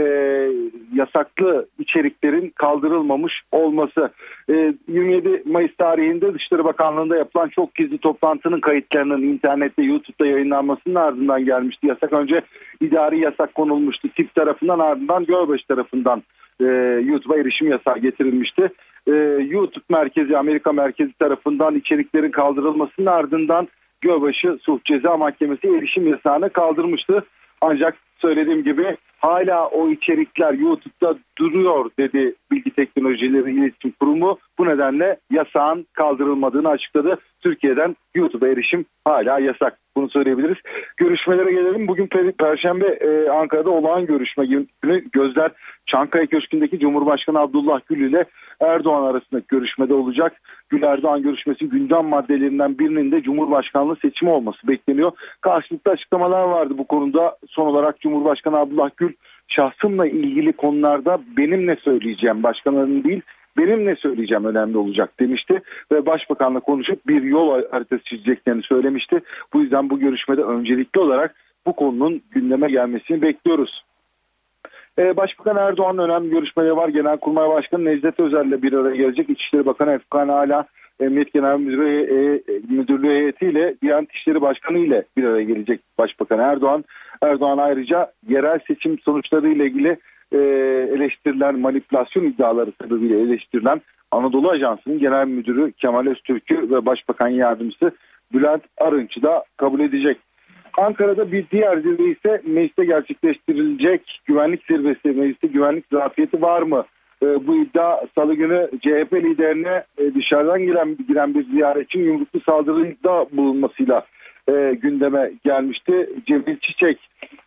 yasaklı içeriklerin kaldırılmamış olması. E, 27 Mayıs tarihinde Dışişleri Bakanlığı'nda yapılan çok gizli toplantının kayıtlarının internette YouTube'da yayınlanmasının ardından gelmişti. Yasak önce idari yasak konulmuştu. TİP tarafından ardından Gölbaşı tarafından e, YouTube'a erişim yasağı getirilmişti. E, YouTube merkezi Amerika merkezi tarafından içeriklerin kaldırılmasının ardından Gölbaşı Sulh Ceza Mahkemesi erişim yasağını kaldırmıştı. Ancak söylediğim gibi hala o içerikler YouTube'da duruyor dedi Bilgi Teknolojileri İletişim Kurumu. Bu nedenle yasağın kaldırılmadığını açıkladı. Türkiye'den YouTube'a erişim hala yasak. Bunu söyleyebiliriz. Görüşmelere gelelim. Bugün Perşembe e, Ankara'da olağan görüşme günü gözler Çankaya Köşkü'ndeki Cumhurbaşkanı Abdullah Gül ile Erdoğan arasındaki görüşmede olacak. Gül Erdoğan görüşmesi gündem maddelerinden birinin de Cumhurbaşkanlığı seçimi olması bekleniyor. Karşılıklı açıklamalar vardı bu konuda. Son olarak Cumhurbaşkanı Abdullah Gül şahsımla ilgili konularda benim ne söyleyeceğim başkanların değil benim ne söyleyeceğim önemli olacak demişti ve başbakanla konuşup bir yol haritası çizeceklerini söylemişti. Bu yüzden bu görüşmede öncelikli olarak bu konunun gündeme gelmesini bekliyoruz. Ee, Başbakan Erdoğan'ın önemli görüşmeleri var. Genelkurmay Başkanı Necdet Özel ile bir araya gelecek. İçişleri Bakanı Efkan Ala Emniyet Genel Müdürlüğü, e, Müdürlüğü heyetiyle Diyanet İşleri Başkanı ile bir araya gelecek Başbakan Erdoğan. Erdoğan ayrıca yerel seçim sonuçları ile ilgili e, eleştirilen manipülasyon iddiaları sebebiyle eleştirilen Anadolu Ajansı'nın genel müdürü Kemal Öztürk'ü ve Başbakan Yardımcısı Bülent Arınç'ı da kabul edecek. Ankara'da bir diğer zirve ise mecliste gerçekleştirilecek güvenlik zirvesi, mecliste güvenlik zafiyeti var mı? E, bu iddia salı günü CHP liderine e, dışarıdan giren, giren bir ziyaretçinin yumruklu saldırıda bulunmasıyla e, gündeme gelmişti. Cemil Çiçek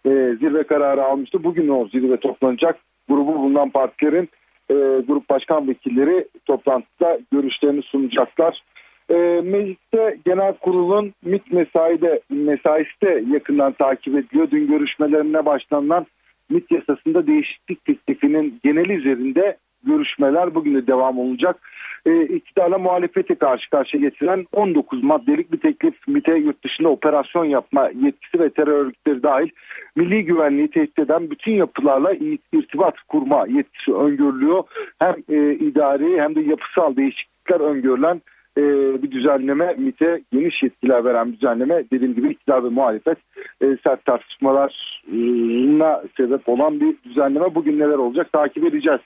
e, zirve kararı almıştı. Bugün o zirve toplanacak. Grubu bulunan partilerin e, grup başkan vekilleri toplantıda görüşlerini sunacaklar. E, mecliste genel kurulun MİT mesaide, mesaisi de yakından takip ediliyor. Dün görüşmelerine başlanılan MİT yasasında değişiklik teklifinin genel üzerinde görüşmeler bugün de devam olacak. E, iktidarla muhalefeti karşı karşıya getiren 19 maddelik bir teklif MİT'e yurt dışında operasyon yapma yetkisi ve terör örgütleri dahil milli güvenliği tehdit eden bütün yapılarla irtibat kurma yetkisi öngörülüyor. Hem e, idari hem de yapısal değişiklikler öngörülen e, bir düzenleme MİT'e geniş yetkiler veren düzenleme dediğim gibi iktidar ve muhalefet e, sert tartışmalarına sebep olan bir düzenleme bugün neler olacak takip edeceğiz.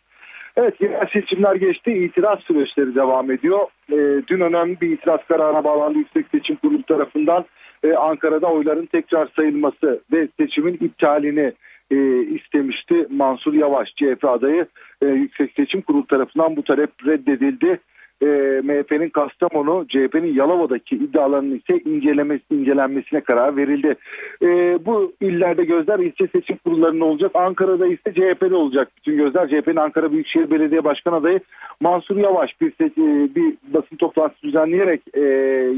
Evet yerel seçimler geçti. İtiraz süreçleri devam ediyor. E, dün önemli bir itiraz kararına bağlandı Yüksek Seçim Kurulu tarafından. E, Ankara'da oyların tekrar sayılması ve seçimin iptalini e, istemişti Mansur Yavaş CHP adayı. E, Yüksek Seçim Kurulu tarafından bu talep reddedildi. E, MHP'nin Kastamonu, CHP'nin Yalova'daki iddialarının ise incelemesi, incelenmesine karar verildi. E, bu illerde gözler ilçe seçim kurullarının olacak. Ankara'da ise CHP'de olacak bütün gözler. CHP'nin Ankara Büyükşehir Belediye Başkan adayı Mansur Yavaş bir, e, bir basın toplantısı düzenleyerek e,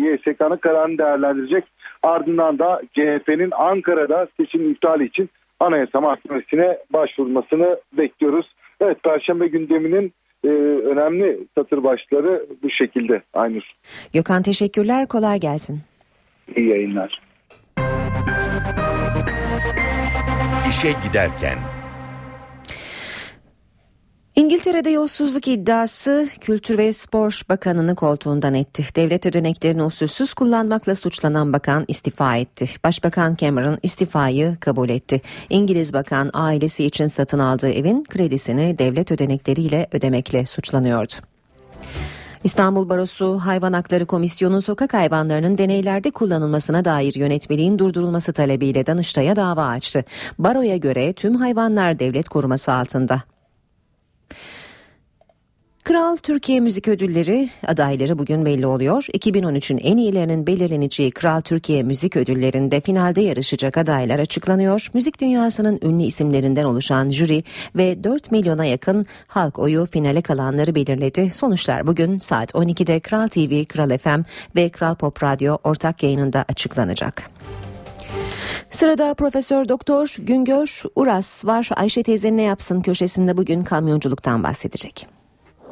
YSK'nın kararını değerlendirecek. Ardından da CHP'nin Ankara'da seçim iptali için Anayasa Mahkemesi'ne başvurmasını bekliyoruz. Evet Perşembe gündeminin e, önemli satır başları bu şekilde Aynur. Gökhan teşekkürler kolay gelsin. İyi yayınlar. İşe giderken İngiltere'de yolsuzluk iddiası Kültür ve Spor Bakanı'nı koltuğundan etti. Devlet ödeneklerini usulsüz kullanmakla suçlanan bakan istifa etti. Başbakan Cameron istifayı kabul etti. İngiliz bakan ailesi için satın aldığı evin kredisini devlet ödenekleriyle ödemekle suçlanıyordu. İstanbul Barosu Hayvan Hakları Komisyonu sokak hayvanlarının deneylerde kullanılmasına dair yönetmeliğin durdurulması talebiyle Danıştay'a dava açtı. Baroya göre tüm hayvanlar devlet koruması altında. Kral Türkiye Müzik Ödülleri adayları bugün belli oluyor. 2013'ün en iyilerinin belirleneceği Kral Türkiye Müzik Ödülleri'nde finalde yarışacak adaylar açıklanıyor. Müzik dünyasının ünlü isimlerinden oluşan jüri ve 4 milyona yakın halk oyu finale kalanları belirledi. Sonuçlar bugün saat 12'de Kral TV, Kral FM ve Kral Pop Radyo ortak yayınında açıklanacak. Sırada Profesör Doktor Güngör Uras var. Ayşe teyze ne yapsın köşesinde bugün kamyonculuktan bahsedecek.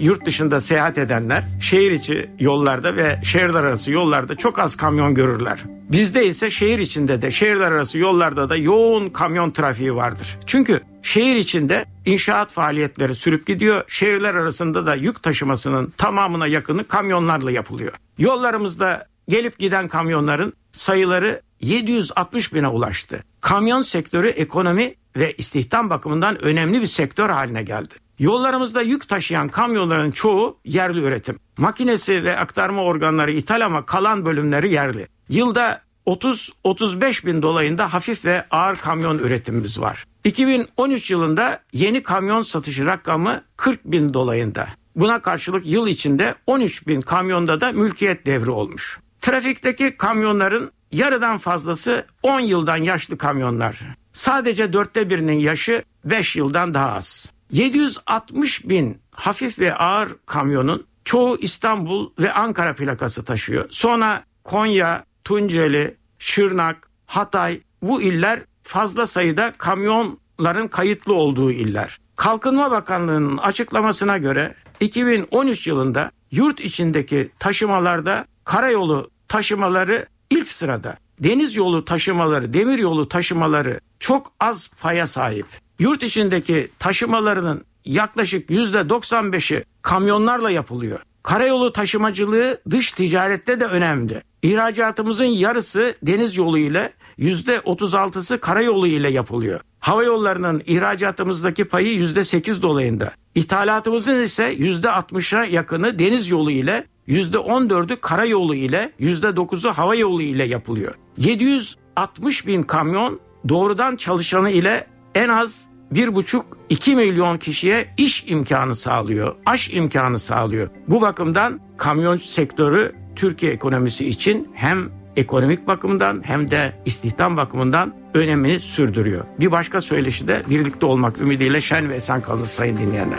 Yurt dışında seyahat edenler şehir içi yollarda ve şehirler arası yollarda çok az kamyon görürler. Bizde ise şehir içinde de şehirler arası yollarda da yoğun kamyon trafiği vardır. Çünkü şehir içinde inşaat faaliyetleri sürüp gidiyor. Şehirler arasında da yük taşımasının tamamına yakını kamyonlarla yapılıyor. Yollarımızda gelip giden kamyonların sayıları 760 bine ulaştı. Kamyon sektörü ekonomi ve istihdam bakımından önemli bir sektör haline geldi. Yollarımızda yük taşıyan kamyonların çoğu yerli üretim. Makinesi ve aktarma organları ithal ama kalan bölümleri yerli. Yılda 30-35 bin dolayında hafif ve ağır kamyon üretimimiz var. 2013 yılında yeni kamyon satışı rakamı 40 bin dolayında. Buna karşılık yıl içinde 13 bin kamyonda da mülkiyet devri olmuş. Trafikteki kamyonların yarıdan fazlası 10 yıldan yaşlı kamyonlar. Sadece dörtte birinin yaşı 5 yıldan daha az. 760 bin hafif ve ağır kamyonun çoğu İstanbul ve Ankara plakası taşıyor. Sonra Konya, Tunceli, Şırnak, Hatay bu iller fazla sayıda kamyonların kayıtlı olduğu iller. Kalkınma Bakanlığı'nın açıklamasına göre 2013 yılında yurt içindeki taşımalarda karayolu taşımaları ilk sırada. Deniz yolu taşımaları, demir yolu taşımaları çok az paya sahip. Yurt içindeki taşımalarının yaklaşık %95'i kamyonlarla yapılıyor. Karayolu taşımacılığı dış ticarette de önemli. İhracatımızın yarısı deniz yolu ile %36'sı karayolu ile yapılıyor. Hava yollarının ihracatımızdaki payı %8 dolayında. İthalatımızın ise %60'a yakını deniz yolu ile %14'ü karayolu ile %9'u hava yolu ile yapılıyor. 760 bin kamyon doğrudan çalışanı ile en az 1,5-2 milyon kişiye iş imkanı sağlıyor, aş imkanı sağlıyor. Bu bakımdan kamyon sektörü Türkiye ekonomisi için hem ekonomik bakımdan hem de istihdam bakımından önemini sürdürüyor. Bir başka söyleşi de birlikte olmak ümidiyle şen ve esen kalınız sayın dinleyenler.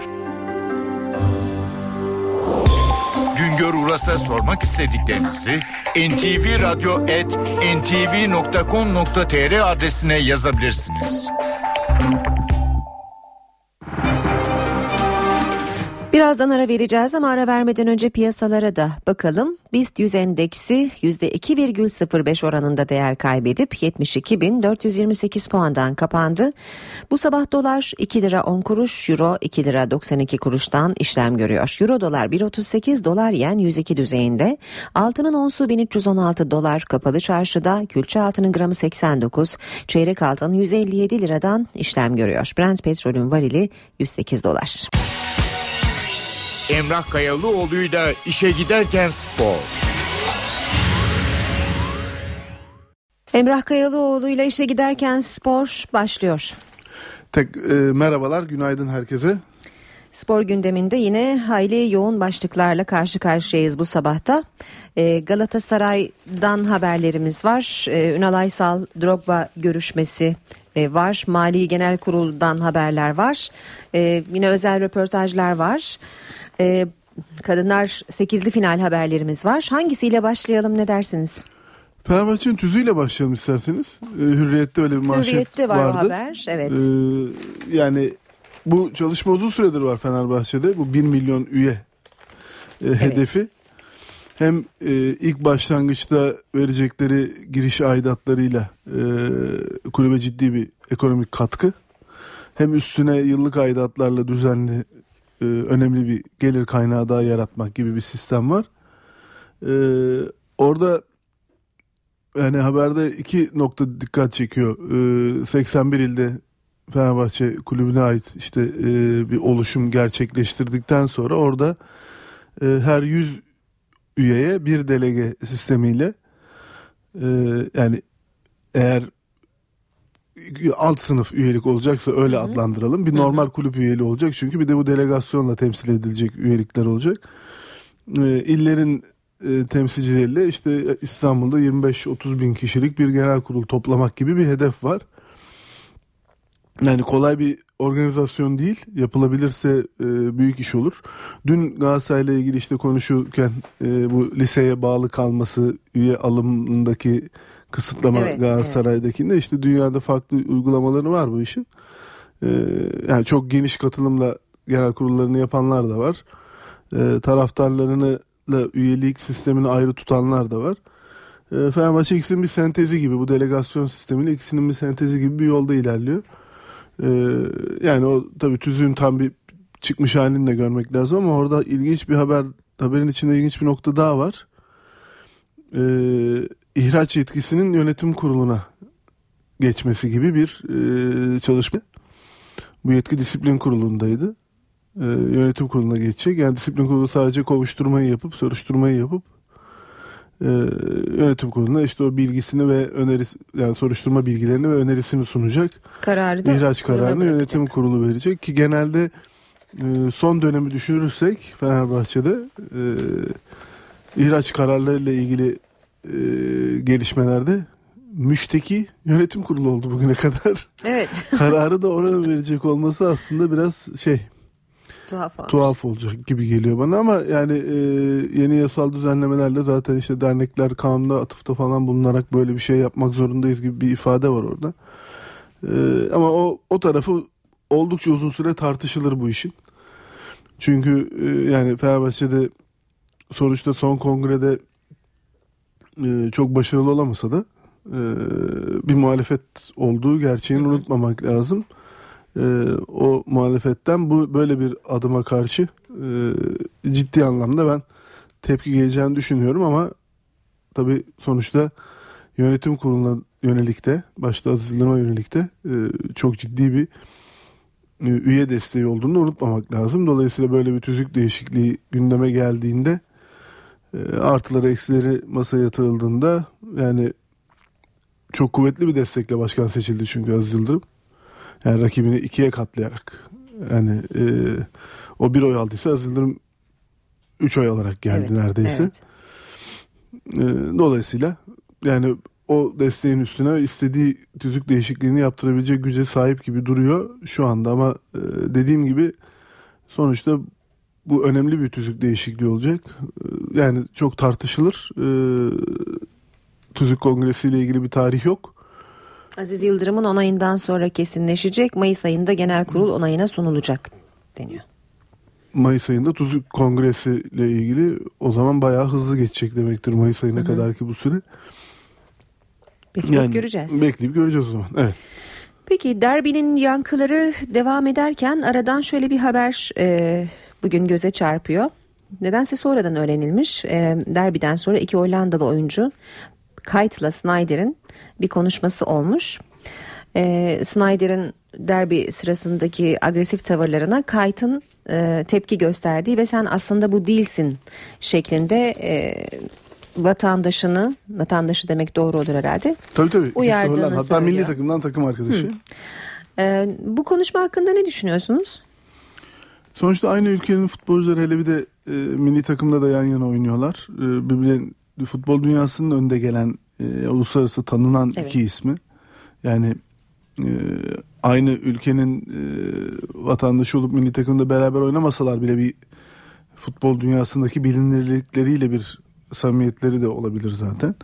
Güngör Uras'a sormak istediklerinizi ntvradio.ntv.com.tr adresine yazabilirsiniz. Birazdan ara vereceğiz ama ara vermeden önce piyasalara da bakalım. BIST 100 endeksi %2,05 oranında değer kaybedip 72.428 puandan kapandı. Bu sabah dolar 2 lira 10 kuruş, euro 2 lira 92 kuruştan işlem görüyor. Euro dolar 1.38, dolar yen 102 düzeyinde. Altının onsu 1316 dolar kapalı çarşıda, külçe altının gramı 89, çeyrek altın 157 liradan işlem görüyor. Brent petrolün varili 108 dolar. Emrah Kayalıoğlu'yla işe giderken spor. Emrah Kayalıoğlu ile işe giderken spor başlıyor. Tek, e, merhabalar, günaydın herkese. Spor gündeminde yine hayli yoğun başlıklarla karşı karşıyayız bu sabahta. E, Galatasaray'dan haberlerimiz var. E, Ünal Aysal Drogba görüşmesi e, var. Mali Genel Kurul'dan haberler var. E, yine özel röportajlar var. E, kadınlar 8'li final haberlerimiz var. Hangisiyle başlayalım ne dersiniz? Fenerbahçe'nin tüzüğüyle başlayalım isterseniz. Ee, Hürriyet'te öyle bir manşet Hürriyet'te var vardı. haber. Evet. Ee, yani bu çalışma uzun süredir var Fenerbahçe'de. Bu 1 milyon üye e, hedefi. Hem e, ilk başlangıçta verecekleri giriş aidatlarıyla e, kulübe ciddi bir ekonomik katkı. Hem üstüne yıllık aidatlarla düzenli e, önemli bir gelir kaynağı daha yaratmak gibi bir sistem var. E, orada yani haberde iki nokta dikkat çekiyor. Ee, 81 ilde Fenerbahçe kulübüne ait işte e, bir oluşum gerçekleştirdikten sonra orada e, her 100 üyeye bir delege sistemiyle e, yani eğer alt sınıf üyelik olacaksa öyle adlandıralım. Bir normal kulüp üyeliği olacak çünkü bir de bu delegasyonla temsil edilecek üyelikler olacak. E, illerin e, temsilcileriyle işte İstanbul'da 25-30 bin kişilik bir genel kurul toplamak gibi bir hedef var. Yani kolay bir organizasyon değil. Yapılabilirse e, büyük iş olur. Dün Galatasaray'la ilgili işte konuşurken e, bu liseye bağlı kalması, üye alımındaki kısıtlama Evet, Galatasaray'dakinde işte dünyada farklı uygulamaları var bu işin. E, yani çok geniş katılımla genel kurullarını yapanlar da var. E, taraftarlarını da üyelik sistemini ayrı tutanlar da var. E, Fenerbahçe ikisinin bir sentezi gibi bu delegasyon sistemiyle ikisinin bir sentezi gibi bir yolda ilerliyor. E, yani o tabii tüzüğün tam bir çıkmış halini de görmek lazım ama orada ilginç bir haber haberin içinde ilginç bir nokta daha var. E, ihraç yetkisinin yönetim kuruluna geçmesi gibi bir e, çalışma. Bu yetki disiplin kurulundaydı e, yönetim kuruluna geçecek. Yani disiplin kurulu sadece kovuşturmayı yapıp soruşturmayı yapıp e, yönetim kuruluna işte o bilgisini ve önerisi yani soruşturma bilgilerini ve önerisini sunacak. Kararı da İhraç kararını yönetim kurulu verecek ki genelde e, son dönemi düşünürsek Fenerbahçe'de e, ihraç kararlarıyla ilgili e, gelişmelerde müşteki yönetim kurulu oldu bugüne kadar. Evet. Kararı da oranın verecek olması aslında biraz şey Tuhaf olmuş. tuhaf olacak gibi geliyor bana ama yani e, yeni yasal düzenlemelerle zaten işte dernekler kanunda atıfta falan bulunarak böyle bir şey yapmak zorundayız gibi bir ifade var orada. E, ama o o tarafı oldukça uzun süre tartışılır bu işin. Çünkü e, yani Fenerbahçe'de sonuçta son kongrede e, çok başarılı olamasa da e, bir muhalefet olduğu gerçeğini unutmamak lazım. E, o muhalefetten bu böyle bir adıma karşı e, ciddi anlamda ben tepki geleceğini düşünüyorum ama tabii sonuçta yönetim kuruluna yönelik de başta Yıldırım'a yönelik de e, çok ciddi bir e, üye desteği olduğunu unutmamak lazım. Dolayısıyla böyle bir tüzük değişikliği gündeme geldiğinde artıları eksileri masaya yatırıldığında yani çok kuvvetli bir destekle başkan seçildi çünkü Aziz Yıldırım. Yani rakibini ikiye katlayarak yani e, o bir oy aldıysa Aziz Yıldırım üç oy alarak geldi Evet, neredeyse. evet. E, dolayısıyla yani o desteğin üstüne istediği tüzük değişikliğini yaptırabilecek güce sahip gibi duruyor şu anda ama e, dediğim gibi sonuçta bu önemli bir tüzük değişikliği olacak. E, yani çok tartışılır. E, tüzük kongresiyle ilgili bir tarih yok. Aziz Yıldırım'ın onayından sonra kesinleşecek. Mayıs ayında genel kurul onayına sunulacak deniyor. Mayıs ayında tüzük kongresi ile ilgili o zaman bayağı hızlı geçecek demektir Mayıs ayına kadar ki bu süre. Bekleyip göreceğiz. Bekleyip göreceğiz o zaman. Evet. Peki derbinin yankıları devam ederken aradan şöyle bir haber e, bugün göze çarpıyor. Nedense sonradan öğrenilmiş. E, derbiden sonra iki Hollandalı oyuncu Kite'la Snyder'in bir konuşması olmuş. E, Snyder'in derbi sırasındaki agresif tavırlarına Kayt'ın e, tepki gösterdiği ve sen aslında bu değilsin şeklinde e, vatandaşını, vatandaşı demek doğru olur herhalde. Tabii tabii. Uyardığını Hatta söylüyor. milli takımdan takım arkadaşı. Hı. E, bu konuşma hakkında ne düşünüyorsunuz? Sonuçta aynı ülkenin futbolcuları hele bir de e, milli takımda da yan yana oynuyorlar. E, birbirinin futbol dünyasının önde gelen e, uluslararası tanınan Evet. iki ismi. Yani e, aynı ülkenin e, vatandaşı olup milli takımda beraber oynamasalar bile bir futbol dünyasındaki bilinirlikleriyle bir samimiyetleri de olabilir zaten.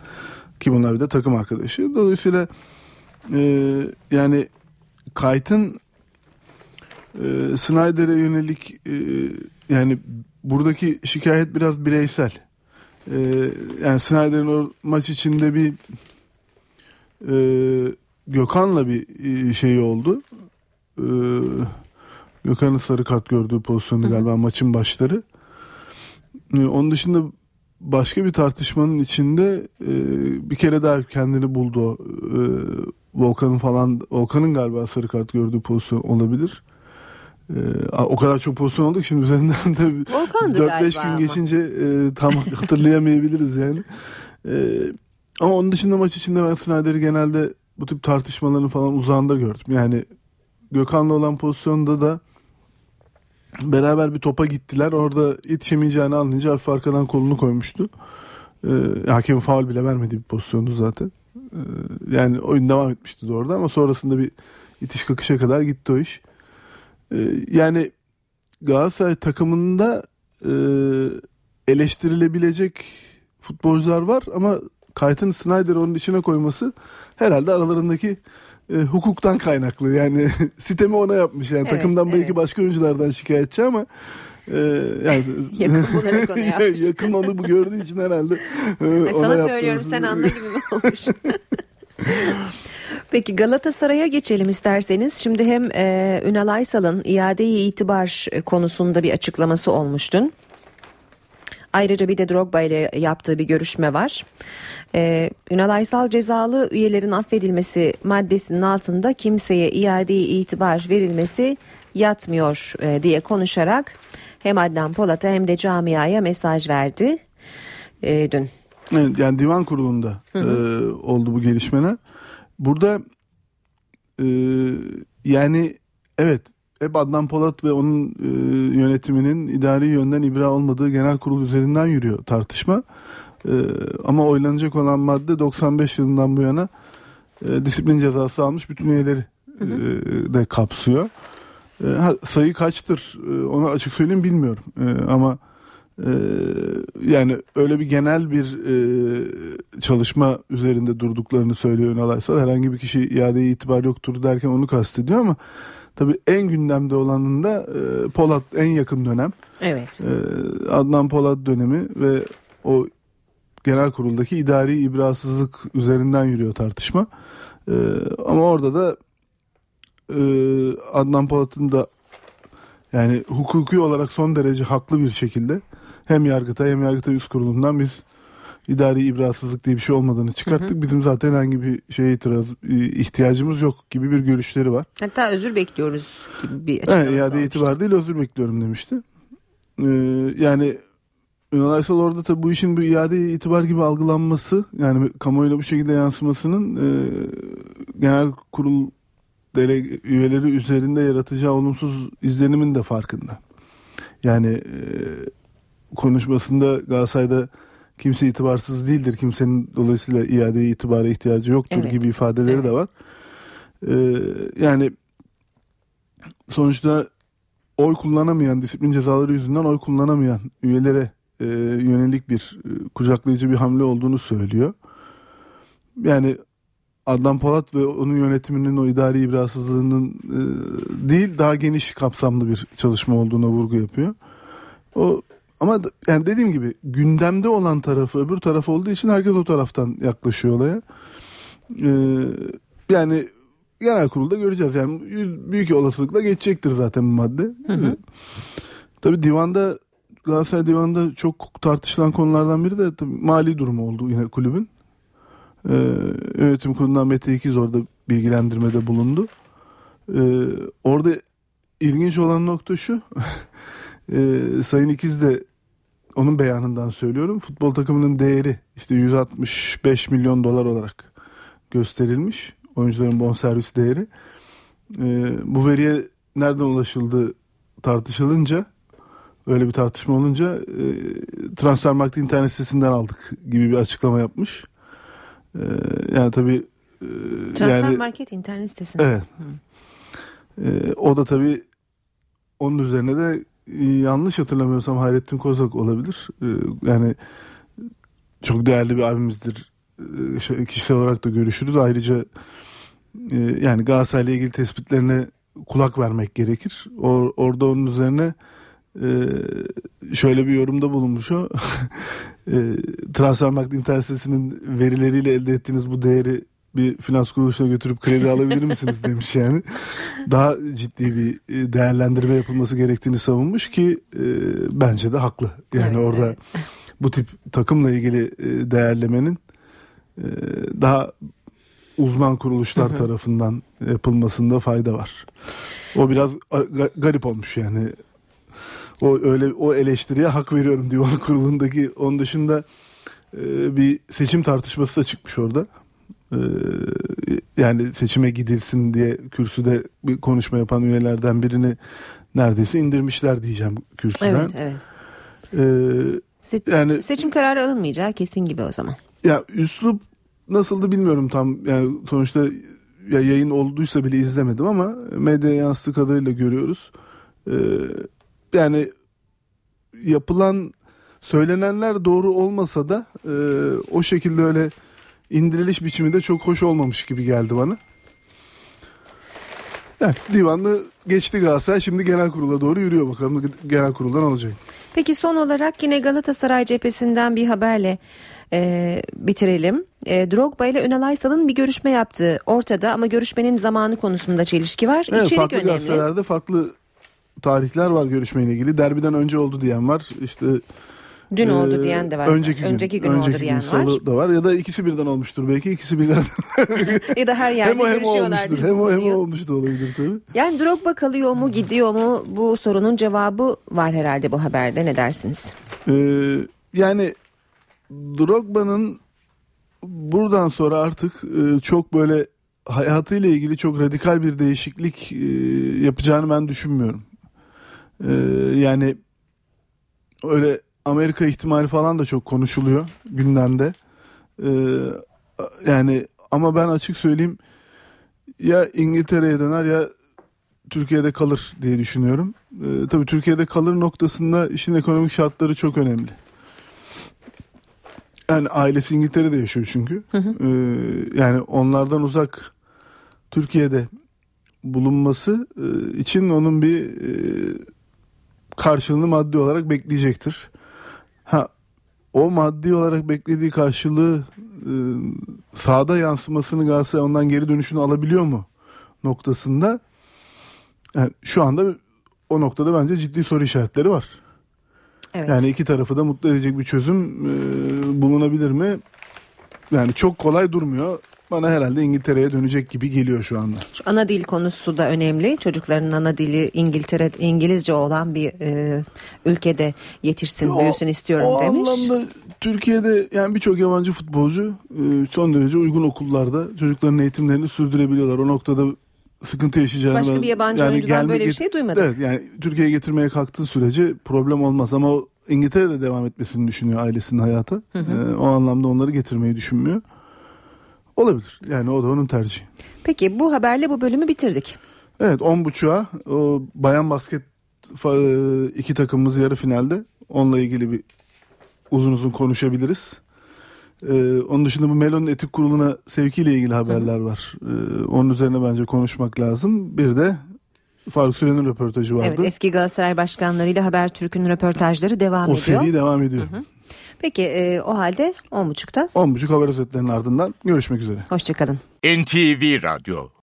Ki bunlar bir de takım arkadaşı. Dolayısıyla e, yani Kayt'ın e, Snyder'e yönelik e, yani buradaki şikayet biraz bireysel. E, yani Snyder'in o maç içinde bir e, Gökhan'la bir e, şey oldu. E, Gökhan'ın sarı kart gördüğü pozisyonda galiba maçın başları. E, onun dışında başka bir tartışmanın içinde e, bir kere daha kendini buldu. o. E, Volkan'ın falan Volkan'ın galiba sarı kart gördüğü pozisyon olabilir. Ee, o kadar çok pozisyon oldu ki şimdi üzerinden de Volkan'dı 4-5 galiba gün ama. geçince e, tam hatırlayamayabiliriz yani. Ee, ama onun dışında maç içinde ben Snyder'i genelde bu tip tartışmaların falan uzağında gördüm. Yani Gökhan'la olan pozisyonda da beraber bir topa gittiler. Orada yetişemeyeceğini anlayınca hafif arkadan kolunu koymuştu. Ee, hakem faul bile vermedi bir pozisyondu zaten. Ee, yani oyun devam etmişti de orada ama sonrasında bir itiş kakışa kadar gitti o iş. Ee, yani Galatasaray takımında e, eleştirilebilecek futbolcular var ama Kayt'ın Snyder'ı onun içine koyması herhalde aralarındaki e, hukuktan kaynaklı. Yani sitemi ona yapmış. Yani Evet, takımdan belki evet. başka oyunculardan şikayetçi ama e, yani Yakın onu yapmış. yakın onu bu gördüğü için herhalde e, ona Sana söylüyorum sen anla gibi olmuş? Peki Galatasaray'a geçelim isterseniz. Şimdi hem e, Ünal Aysal'ın iade-i itibar e, konusunda bir açıklaması olmuştu. Ayrıca bir de Drogba ile yaptığı bir görüşme var. Ee, Ünal Aysal cezalı üyelerin affedilmesi maddesinin altında kimseye iade-i itibar verilmesi yatmıyor e, diye konuşarak hem Adnan Polat'a hem de camiaya mesaj verdi e, dün. Evet, yani divan kurulunda Hı e, hı. oldu bu gelişmeler. Burada e, yani evet hep Adnan Polat ve onun e, yönetiminin idari yönden ibra olmadığı genel kurul üzerinden yürüyor tartışma. E, ama oylanacak olan madde 95 yılından bu yana e, disiplin cezası almış bütün üyeleri e, de kapsıyor. E, ha, sayı kaçtır e, onu açık söyleyeyim bilmiyorum. E, ama e, yani öyle bir genel bir e, çalışma üzerinde durduklarını söylüyor Ünal Aysal. Herhangi bir kişi iadeye itibar yoktur derken onu kastediyor ama tabii en gündemde olanında e, Polat en yakın dönem. Evet. E, Adnan Polat dönemi ve o genel kuruldaki idari ibrasızlık üzerinden yürüyor tartışma. E, ama orada da e, Adnan Polat'ın da yani hukuki olarak son derece haklı bir şekilde hem Yargıtay hem Yargıtay Üst Kurulu'ndan biz idari ibrasızlık diye bir şey olmadığını çıkarttık. Hı hı. Bizim zaten herhangi bir şeye itiraz e, ihtiyacımız yok gibi bir görüşleri var. Hatta özür bekliyoruz gibi bir Evet, açıklaması iade olmuştu. itibar değil özür bekliyorum demişti. Ee, yani Ünal Aysal orada tabii bu işin bu iade itibar gibi algılanması yani kamuoyuna bu şekilde yansımasının e, genel kurul dele, üyeleri üzerinde yaratacağı olumsuz izlenimin de farkında. Yani e, konuşmasında Galatasaray'da kimse itibarsız değildir. Kimsenin dolayısıyla iade itibara ihtiyacı yoktur Evet. gibi ifadeleri de var. Ee, yani sonuçta oy kullanamayan, disiplin cezaları yüzünden oy kullanamayan üyelere e, yönelik bir e, kucaklayıcı bir hamle olduğunu söylüyor. Yani Adnan Polat ve onun yönetiminin o idari ibrasızlığının e, değil daha geniş kapsamlı bir çalışma olduğuna vurgu yapıyor. O ama yani dediğim gibi gündemde olan tarafı öbür taraf olduğu için herkes o taraftan yaklaşıyor olaya. Ee, yani genel kurulda göreceğiz. Yani büyük olasılıkla geçecektir zaten bu madde. Ee, Tabii divanda Galatasaray divanında çok tartışılan konulardan biri de tabii mali durumu oldu yine kulübün. Ee, yönetim kurulundan Mete İkiz orada bilgilendirmede bulundu. Ee, orada ilginç olan nokta şu. ee, Sayın İkiz de onun beyanından söylüyorum. Futbol takımının değeri işte 165 milyon dolar olarak gösterilmiş. Oyuncuların bonservis değeri. Ee, bu veriye nereden ulaşıldı tartışılınca öyle bir tartışma olunca e, Transfermarkt internet sitesinden aldık gibi bir açıklama yapmış. Ee, yani tabii e, Transfer yani, Market internet sitesinde. Evet. Ee, o da tabii onun üzerine de e, yanlış hatırlamıyorsam Hayrettin Kozak olabilir. Ee, yani çok değerli bir abimizdir. Ee, şey, kişisel olarak da görüşürüz. Ayrıca e, yani Galatasaray'la ilgili tespitlerine kulak vermek gerekir. Or, orada onun üzerine e, şöyle bir yorumda bulunmuş o. e, Transfermarkt internet sitesinin verileriyle elde ettiğiniz bu değeri bir finans kuruluşuna götürüp kredi alabilir misiniz demiş yani. Daha ciddi bir e, değerlendirme yapılması gerektiğini savunmuş ki e, bence de haklı. Yani Evet, orada evet. bu tip takımla ilgili e, değerlemenin e, daha uzman kuruluşlar tarafından yapılmasında fayda var. O biraz garip olmuş yani. O öyle o eleştiriye hak veriyorum divan kurulundaki. Onun dışında e, bir seçim tartışması da çıkmış orada. E, yani seçime gidilsin diye kürsüde bir konuşma yapan üyelerden birini neredeyse indirmişler diyeceğim kürsüden. Evet, evet. E, Se- yani Seçim kararı alınmayacağı kesin gibi o zaman. ya üslup nasıldı bilmiyorum tam. Yani sonuçta ya yayın olduysa bile izlemedim ama medyaya yansıtığı kadarıyla görüyoruz. Ee, yani yapılan söylenenler doğru olmasa da e, o şekilde öyle indiriliş biçimi de çok hoş olmamış gibi geldi bana. Yani divanlı geçti Galatasaray şimdi genel kurula doğru yürüyor bakalım genel kuruldan olacak. Peki son olarak yine Galatasaray cephesinden bir haberle e, bitirelim. E, Drogba ile Önal Aysal'ın bir görüşme yaptığı ortada ama görüşmenin zamanı konusunda çelişki var. Evet, İçerik farklı önemli. gazetelerde farklı tarihler var görüşmeyle ilgili. Derbiden önce oldu diyen var. İşte Dün oldu diyen de var. Önceki gün, Önceki gün oldu önceki diyen gün var. da var. Ya da ikisi birden olmuştur belki. ikisi birden. ya da her yerde hem o hem olmuştur. Hem o hem o olmuş da olabilir tabii. Yani Drogba kalıyor mu gidiyor mu bu sorunun cevabı var herhalde bu haberde ne dersiniz? Ee, yani Drogba'nın buradan sonra artık e, çok böyle hayatıyla ilgili çok radikal bir değişiklik e, yapacağını ben düşünmüyorum. Ee, yani öyle Amerika ihtimali falan da çok konuşuluyor gündemde. Ee, yani ama ben açık söyleyeyim ya İngiltere'ye döner ya Türkiye'de kalır diye düşünüyorum. Ee, tabii Türkiye'de kalır noktasında işin ekonomik şartları çok önemli. Yani ailesi İngiltere'de yaşıyor çünkü. Ee, yani onlardan uzak Türkiye'de bulunması e, için onun bir e, karşılığını maddi olarak bekleyecektir. Ha o maddi olarak beklediği karşılığı e, sahada yansımasını Galatasaray ondan geri dönüşünü alabiliyor mu noktasında yani şu anda o noktada bence ciddi soru işaretleri var. Evet. Yani iki tarafı da mutlu edecek bir çözüm e, bulunabilir mi? Yani çok kolay durmuyor. Bana herhalde İngiltere'ye dönecek gibi geliyor şu anda. Şu ana dil konusu da önemli. Çocukların ana dili İngiltere İngilizce olan bir e, ülkede yetişsin, O- büyüsün istiyorum o demiş. anlamda Türkiye'de yani birçok yabancı futbolcu e, son derece uygun okullarda çocukların eğitimlerini sürdürebiliyorlar. O noktada sıkıntı yaşayacağını Başka ben- bir yabancı oyuncudan böyle bir şey duymadım. Evet yani Türkiye'ye getirmeye kalktığı sürece problem olmaz ama o İngiltere'de devam etmesini düşünüyor ailesinin hayatı. Hı hı. E, o anlamda onları getirmeyi düşünmüyor. Olabilir. Yani o da onun tercihi. Peki bu haberle bu bölümü bitirdik. Evet 10.30'a o bayan basket fa- iki takımımız yarı finalde. Onunla ilgili bir uzun uzun konuşabiliriz. Ee, onun dışında bu Melon'un etik kuruluna sevkiyle ilgili haberler var. Ee, onun üzerine bence konuşmak lazım. Bir de Faruk Süren'in röportajı vardı. Evet eski Galatasaray başkanlarıyla Habertürk'ün röportajları devam o ediyor. seri devam ediyor. Peki e, o halde 10.30'da 10.30 haber özetlerinin ardından görüşmek üzere. hoşçakalın. NTV Radyo